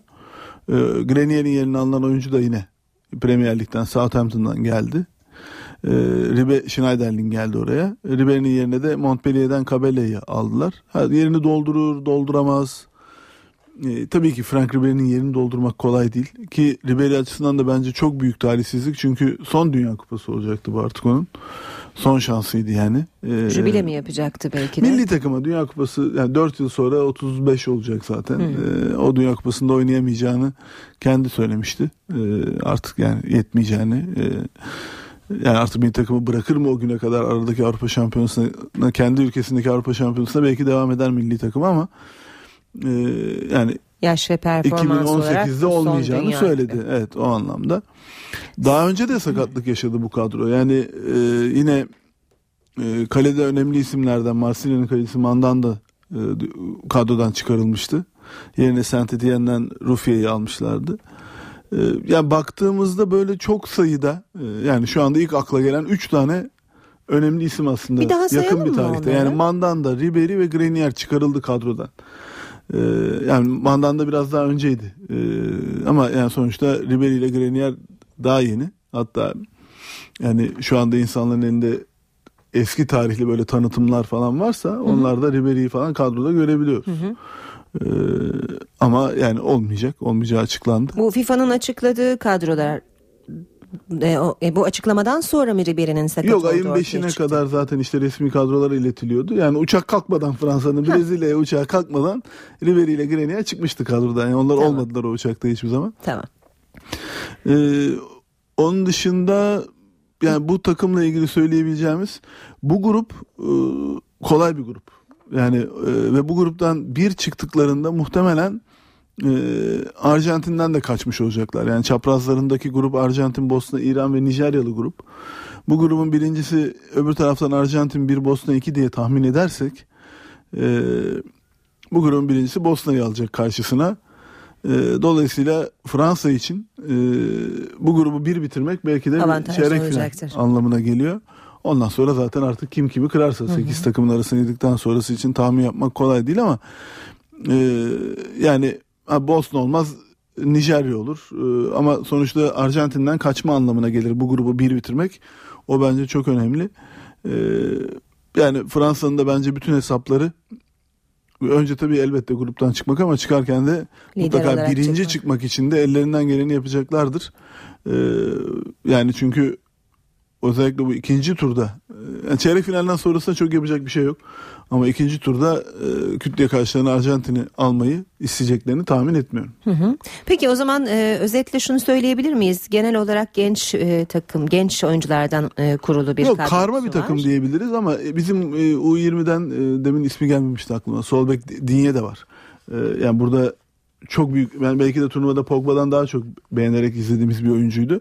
E, Grenier'in yerine alınan oyuncu da yine Premier Lig'den Southampton'dan geldi. E, Ribe Schneiderlin geldi oraya. Ribery'nin yerine de Montpellier'den Cabelle'yi aldılar. Ha, yerini doldurur, dolduramaz. E, tabii ki Frank Ribery'nin yerini doldurmak kolay değil. Ki Ribery açısından da bence çok büyük talihsizlik. Çünkü son Dünya Kupası olacaktı bu artık onun. Son şansıydı yani. Ee, Jübile mi yapacaktı belki de? Milli takıma Dünya Kupası yani 4 yıl sonra 35 olacak zaten. Ee, o Dünya Kupası'nda oynayamayacağını kendi söylemişti. Ee, artık yani yetmeyeceğini. Ee, yani artık milli takımı bırakır mı o güne kadar aradaki Avrupa Şampiyonası'na kendi ülkesindeki Avrupa Şampiyonası'na belki devam eder milli takım ama e, yani yaş ve performans 2018'de olmayacağını söyledi. Gibi. Evet o anlamda. Daha önce de sakatlık yaşadı bu kadro. Yani e, yine e, kalede önemli isimlerden Marsilya'nın kalecisi Mandanda e, kadrodan çıkarılmıştı. Yerine Saint Etienne'den Rufiye'yi almışlardı. E, yani baktığımızda böyle çok sayıda e, yani şu anda ilk akla gelen 3 tane önemli isim aslında. Bir daha yakın bir tarihte. Yani Mandanda, Ribery ve Grenier çıkarıldı kadrodan. Ee, yani Mandanda biraz daha önceydi. Ee, ama yani sonuçta Ribery ile Grenier daha yeni. Hatta yani şu anda insanların elinde eski tarihli böyle tanıtımlar falan varsa onlar da Ribery'i falan kadroda görebiliyoruz. Hı hı. Ee, ama yani olmayacak. Olmayacağı açıklandı. Bu FIFA'nın açıkladığı kadrolar e, e, bu açıklamadan sonra mı Ribery'nin sakat Yok ayın 5'ine kadar zaten işte resmi kadrolar iletiliyordu. Yani uçak kalkmadan Fransa'nın Brezilya'ya uçağa kalkmadan Ribery ile Grenier çıkmıştı kadrodan. Yani onlar tamam. olmadılar o uçakta hiçbir zaman. Tamam. Ee, onun dışında yani bu takımla ilgili söyleyebileceğimiz bu grup e, kolay bir grup. Yani e, ve bu gruptan bir çıktıklarında muhtemelen e, Arjantin'den de kaçmış olacaklar. Yani çaprazlarındaki grup Arjantin, Bosna, İran ve Nijeryalı grup. Bu grubun birincisi öbür taraftan Arjantin bir Bosna iki diye tahmin edersek e, bu grubun birincisi Bosna'yı alacak karşısına. E, dolayısıyla Fransa için e, bu grubu bir bitirmek belki de Avantajlı çeyrek final anlamına geliyor. Ondan sonra zaten artık kim kimi kırarsa 8 takımın arasını yedikten sonrası için tahmin yapmak kolay değil ama e, yani Bosna olmaz Nijerya olur. Ee, ama sonuçta Arjantin'den kaçma anlamına gelir bu grubu bir bitirmek. O bence çok önemli. Ee, yani Fransa'nın da bence bütün hesapları önce tabii elbette gruptan çıkmak ama çıkarken de Lider mutlaka birinci çıkmak. çıkmak için de ellerinden geleni yapacaklardır. Ee, yani çünkü özellikle bu ikinci turda yani çeyrek finalden sonrasında çok yapacak bir şey yok. Ama ikinci turda e, kütle karşılarına Arjantin'i almayı isteyeceklerini tahmin etmiyorum. Hı hı. Peki o zaman e, özetle şunu söyleyebilir miyiz? Genel olarak genç e, takım, genç oyunculardan e, kurulu bir Yok kadrosu karma bir var. takım diyebiliriz ama e, bizim e, U20'den e, demin ismi gelmemişti aklıma. Solbek Dinye de var. E, yani burada çok büyük yani belki de turnuvada Pogba'dan daha çok beğenerek izlediğimiz bir oyuncuydu.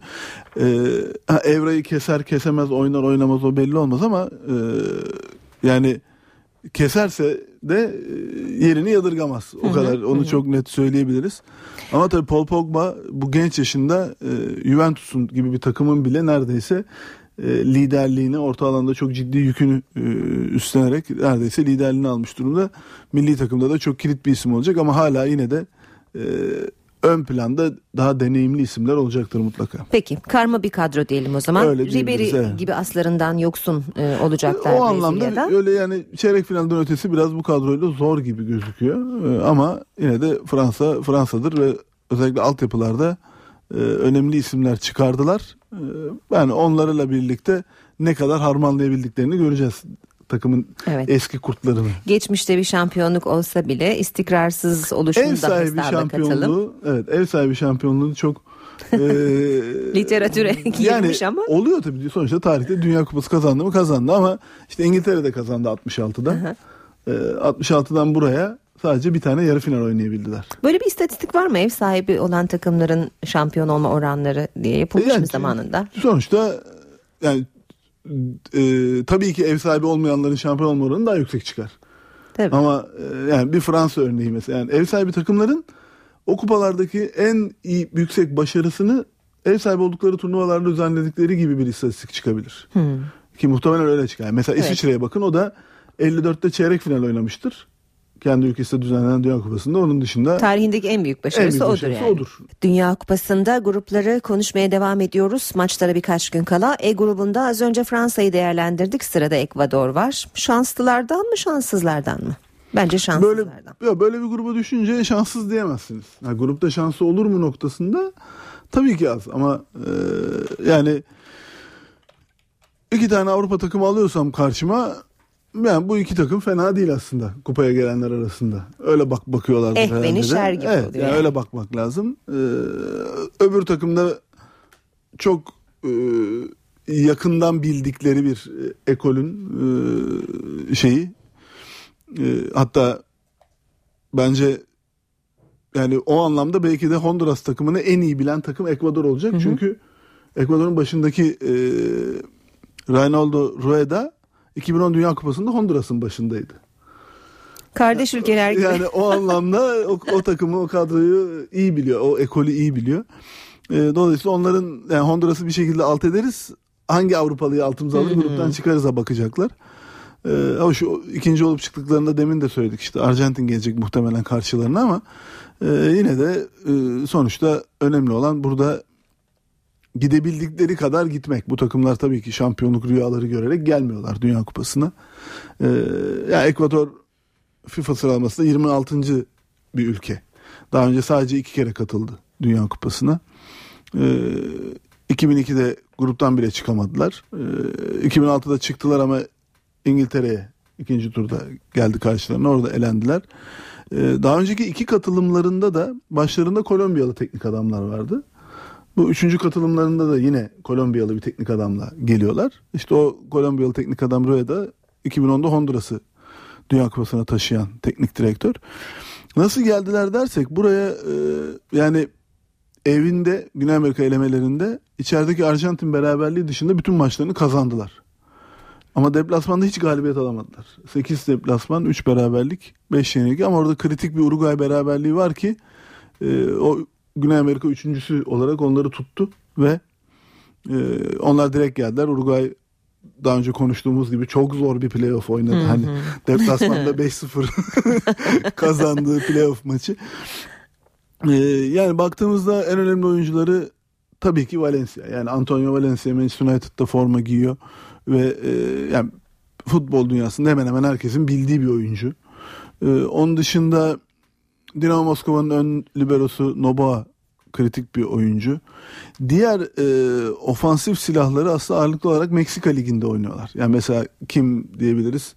Ha, Evra'yı keser kesemez oynar oynamaz o belli olmaz ama e, yani keserse de e, yerini yadırgamaz. O Hı hı, kadar onu hı. çok net söyleyebiliriz. Ama tabii Paul Pogba bu genç yaşında e, Juventus'un gibi bir takımın bile neredeyse e, liderliğini orta alanda çok ciddi yükünü e, üstlenerek neredeyse liderliğini almış durumda. Milli takımda da çok kilit bir isim olacak ama hala yine de e, ön planda daha deneyimli isimler olacaktır mutlaka. Peki karma bir kadro diyelim o zaman. Öyle Ribery evet. gibi aslarından yoksun e, olacaklar o anlamda öyle yani çeyrek finalden ötesi biraz bu kadroyla zor gibi gözüküyor. Ee, ama yine de Fransa Fransa'dır ve özellikle altyapılarda e, önemli isimler çıkardılar. Ee, yani onlarla birlikte ne kadar harmanlayabildiklerini göreceğiz takımın Evet. eski kurtlarını. Geçmişte bir şampiyonluk olsa bile istikrarsız oluşunu Ev sahibi hesaba katalım. şampiyonluğu, evet ev sahibi şampiyonluğu çok e, Literatüre girmiş ama. Oluyor tabii sonuçta tarihte Dünya Kupası kazandı mı kazandı ama işte İngiltere de kazandı 66'da. Ee, 66'dan buraya sadece bir tane yarı final oynayabildiler. Böyle bir istatistik var mı ev sahibi olan takımların şampiyon olma oranları diye yapılmış Yani mı zamanında? Sonuçta yani e, tabii ki ev sahibi olmayanların şampiyon olma oranı daha yüksek çıkar. Tabii. Ama e, yani bir Fransa örneği mesela yani ev sahibi takımların o kupalardaki en iyi yüksek başarısını ev sahibi oldukları turnuvalarda düzenledikleri gibi bir istatistik çıkabilir. Hmm. Ki muhtemelen öyle çıkar. Yani mesela Evet. İsviçre'ye bakın o da 54'te çeyrek final oynamıştır. Kendi ülkesinde düzenlenen Dünya Kupası'nda. Onun dışında Tarihindeki en büyük başarısı En büyük odur başarısı yani. odur. Dünya Kupası'nda grupları konuşmaya devam ediyoruz. Maçlara birkaç gün kala. E grubunda az önce Fransa'yı değerlendirdik. Sırada Ekvador var. Şanslılardan mı şanssızlardan mı? Bence şanssızlardan. Böyle, ya böyle bir gruba düşünce şanssız diyemezsiniz. Ha, grupta şansı olur mu noktasında tabii ki az ama e, yani iki tane Avrupa takımı alıyorsam karşıma yani bu iki takım fena değil aslında kupaya gelenler arasında. Öyle bak bakıyorlardır Eh, beni şer gibi evet, oluyor yani yani. Öyle bakmak lazım. Ee, öbür takımda çok e, yakından bildikleri bir e, ekolün e, şeyi e, hatta bence yani o anlamda belki de Honduras takımını en iyi bilen takım Ekvador olacak. Çünkü Ekvador'un başındaki e, Reinaldo Rueda 2010 Dünya Kupası'nda Honduras'ın başındaydı. Kardeş ülkeler gibi. Yani o anlamda o, o takımı, o kadroyu iyi biliyor. O ekolü iyi biliyor. E, dolayısıyla onların yani Honduras'ı bir şekilde alt ederiz. Hangi Avrupalıyı altımıza alır gruptan çıkarız'a bakacaklar. E, ama şu ikinci olup çıktıklarında demin de söyledik işte Arjantin gelecek muhtemelen karşılarına ama e, yine de e, sonuçta önemli olan burada gidebildikleri kadar gitmek. Bu takımlar tabii ki şampiyonluk rüyaları görerek gelmiyorlar Dünya Kupası'na. E, ya Ekvador FIFA sıralamasında 26. bir ülke. Daha önce sadece iki kere katıldı Dünya Kupası'na. Ee, 2002'de gruptan bile çıkamadılar. Ee, 2006'da çıktılar ama İngiltere'ye ikinci turda geldi karşılarına. Orada elendiler. Ee, daha önceki iki katılımlarında da başlarında Kolombiyalı teknik adamlar vardı. Bu üçüncü katılımlarında da yine Kolombiyalı bir teknik adamla geliyorlar. İşte o Kolombiyalı teknik adam Rueda 2010'da Honduras'ı Dünya Kupası'na taşıyan teknik direktör. Nasıl geldiler dersek buraya e, yani evinde Güney Amerika elemelerinde içerideki Arjantin beraberliği dışında bütün maçlarını kazandılar. Ama deplasmanda hiç galibiyet alamadılar. 8 deplasman, 3 beraberlik, 5 yenilgi ama orada kritik bir Uruguay beraberliği var ki e, o Güney Amerika üçüncüsü olarak onları tuttu ve e, onlar direkt geldiler. Uruguay daha önce konuştuğumuz gibi çok zor bir playoff oynadı. Hı hı. Hani deplasmanda 5-0 kazandığı playoff maçı. Ee, yani baktığımızda en önemli oyuncuları tabii ki Valencia. Yani Antonio Valencia Manchester United'da forma giyiyor ve e, yani futbol dünyasında hemen hemen herkesin bildiği bir oyuncu. Ee, onun dışında Dinamo Moskova'nın ön liberosu Noboa kritik bir oyuncu. Diğer e, ofansif silahları aslında ağırlıklı olarak Meksika Ligi'nde oynuyorlar. Yani mesela kim diyebiliriz?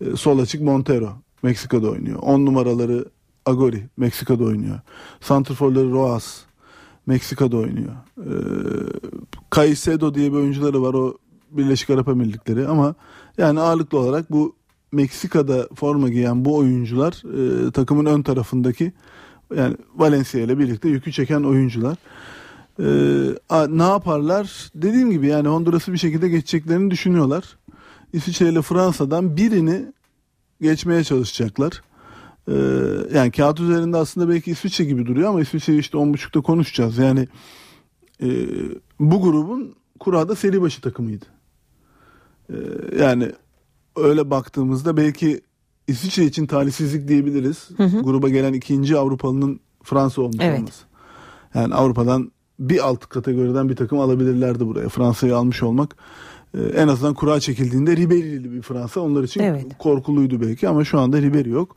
E, sol açık Montero Meksika'da oynuyor. 10 numaraları Agori Meksika'da oynuyor. Santrforları Roas Meksika'da oynuyor. E, Caicedo diye bir oyuncuları var o Birleşik Arap Emirlikleri ama yani ağırlıklı olarak bu Meksika'da forma giyen bu oyuncular e, takımın ön tarafındaki yani Valencia ile birlikte yükü çeken oyuncular. Ee, a- ne yaparlar? Dediğim gibi yani Honduras'ı bir şekilde geçeceklerini düşünüyorlar. İsviçre ile Fransa'dan birini geçmeye çalışacaklar. Ee, yani kağıt üzerinde aslında belki İsviçre gibi duruyor ama İsviçre'yi işte 10.30'da konuşacağız. Yani e, bu grubun kurada seri başı takımıydı. Ee, yani öyle baktığımızda belki İsviçre için talihsizlik diyebiliriz. Hı hı. Gruba gelen ikinci Avrupalının Fransa olmuş Evet. olması. Yani Avrupa'dan bir alt kategoriden bir takım alabilirlerdi buraya. Fransa'yı almış olmak e, en azından kura çekildiğinde Ribery'li bir Fransa onlar için Evet. korkuluydu belki ama şu anda Ribery yok.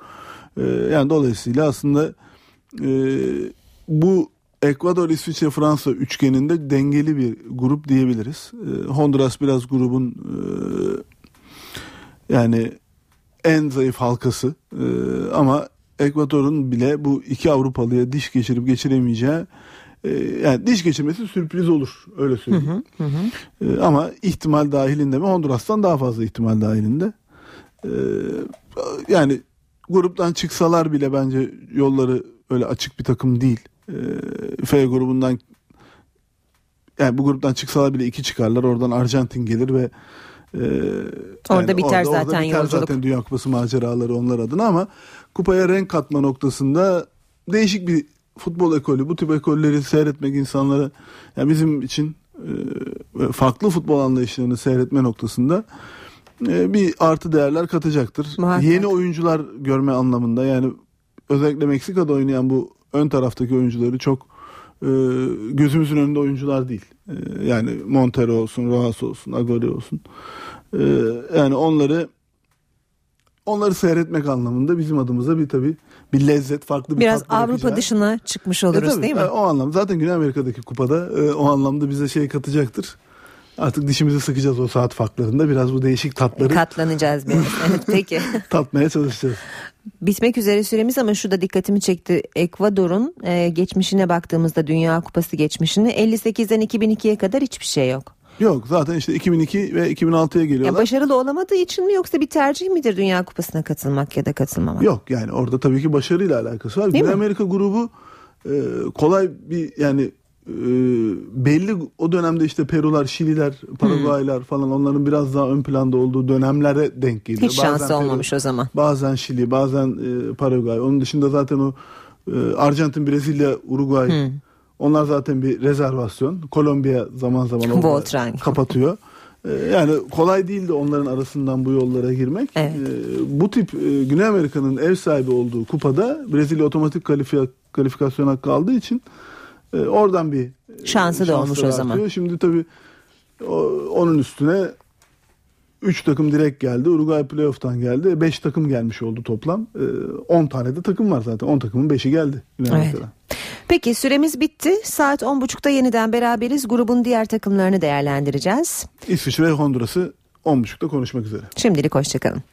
E, yani dolayısıyla aslında e, bu Ekvador, İsviçre, Fransa üçgeninde dengeli bir grup diyebiliriz. Honduras biraz grubun yani en zayıf halkası E, ama Ekvador'un bile bu iki Avrupalıya diş geçirip geçiremeyeceği e, yani diş geçirmesi sürpriz olur öyle söyleyeyim. E, ama ihtimal dahilinde mi Honduras'tan daha fazla ihtimal dahilinde. E, yani gruptan çıksalar bile bence yolları öyle açık bir takım değil. E, F grubundan yani bu gruptan çıksalar bile iki çıkarlar. Oradan Arjantin gelir ve e, Orada biter zaten biter yolculuk. zaten Dünya Kupası maceraları onlar adına ama kupaya renk katma noktasında değişik bir futbol ekolü. Bu tip ekolleri seyretmek insanlara yani bizim için e, farklı futbol anlayışlarını seyretme noktasında e, bir artı değerler katacaktır. Muhakkak. Yeni oyuncular görme anlamında yani özellikle Meksika'da oynayan bu ön taraftaki oyuncuları çok gözümüzün önünde oyuncular değil. E, yani Montero olsun, Rojas olsun, Agüero olsun. E, yani onları onları seyretmek anlamında bizim adımıza bir tabii bir lezzet, farklı bir Biraz tat bırakacağı. Avrupa dışına çıkmış E oluruz tabii, değil mi? e, o anlamda zaten Güney Amerika'daki kupada e, o anlamda bize şey katacaktır. Artık dişimizi sıkacağız o saat farklarında. Biraz bu değişik tatları Katlanacağız biraz. Evet, peki. tatmaya çalışacağız. Bitmek üzere süremiz ama şu da dikkatimi çekti. Ekvador'un e, geçmişine baktığımızda Dünya Kupası geçmişini 58'den 2002'ye kadar hiçbir şey yok. Yok zaten işte 2002 ve 2006'ya Ya geliyorlar. başarılı olamadığı için mi yoksa bir tercih midir Dünya Kupası'na katılmak ya da katılmamak? Yok yani orada tabii ki başarıyla alakası var. Güney? Amerika grubu e, kolay bir yani e, belli o dönemde işte Perular, Şililer, Paraguaylar falan onların biraz daha ön planda olduğu dönemlere denk geliyor. Hiç şansı Peru, olmamış o zaman. Bazen Şili, bazen e, Paraguay. Onun dışında zaten o e, Arjantin, Brezilya, Uruguay Hı. onlar zaten bir rezervasyon. Kolombiya zaman zaman kapatıyor. E, Yani kolay değildi onların arasından bu yollara girmek. E, Bu tip Güney Amerika'nın ev sahibi olduğu kupada Brezilya otomatik kalifiye, kalifikasyon hakkı aldığı için e, oradan bir e, Şansı da olmuş o zaman. artıyor. Şimdi tabii o- onun üstüne 3 takım direkt geldi. Uruguay playoff'tan geldi. 5 takım gelmiş oldu toplam. 10 tane de takım var zaten. 10 takımın 5'i geldi. Evet. Peki süremiz bitti. Saat 10.30'da yeniden beraberiz. Grubun diğer takımlarını değerlendireceğiz. İsviçre ve Honduras'ı 10.30'da konuşmak üzere. Şimdilik hoşçakalın.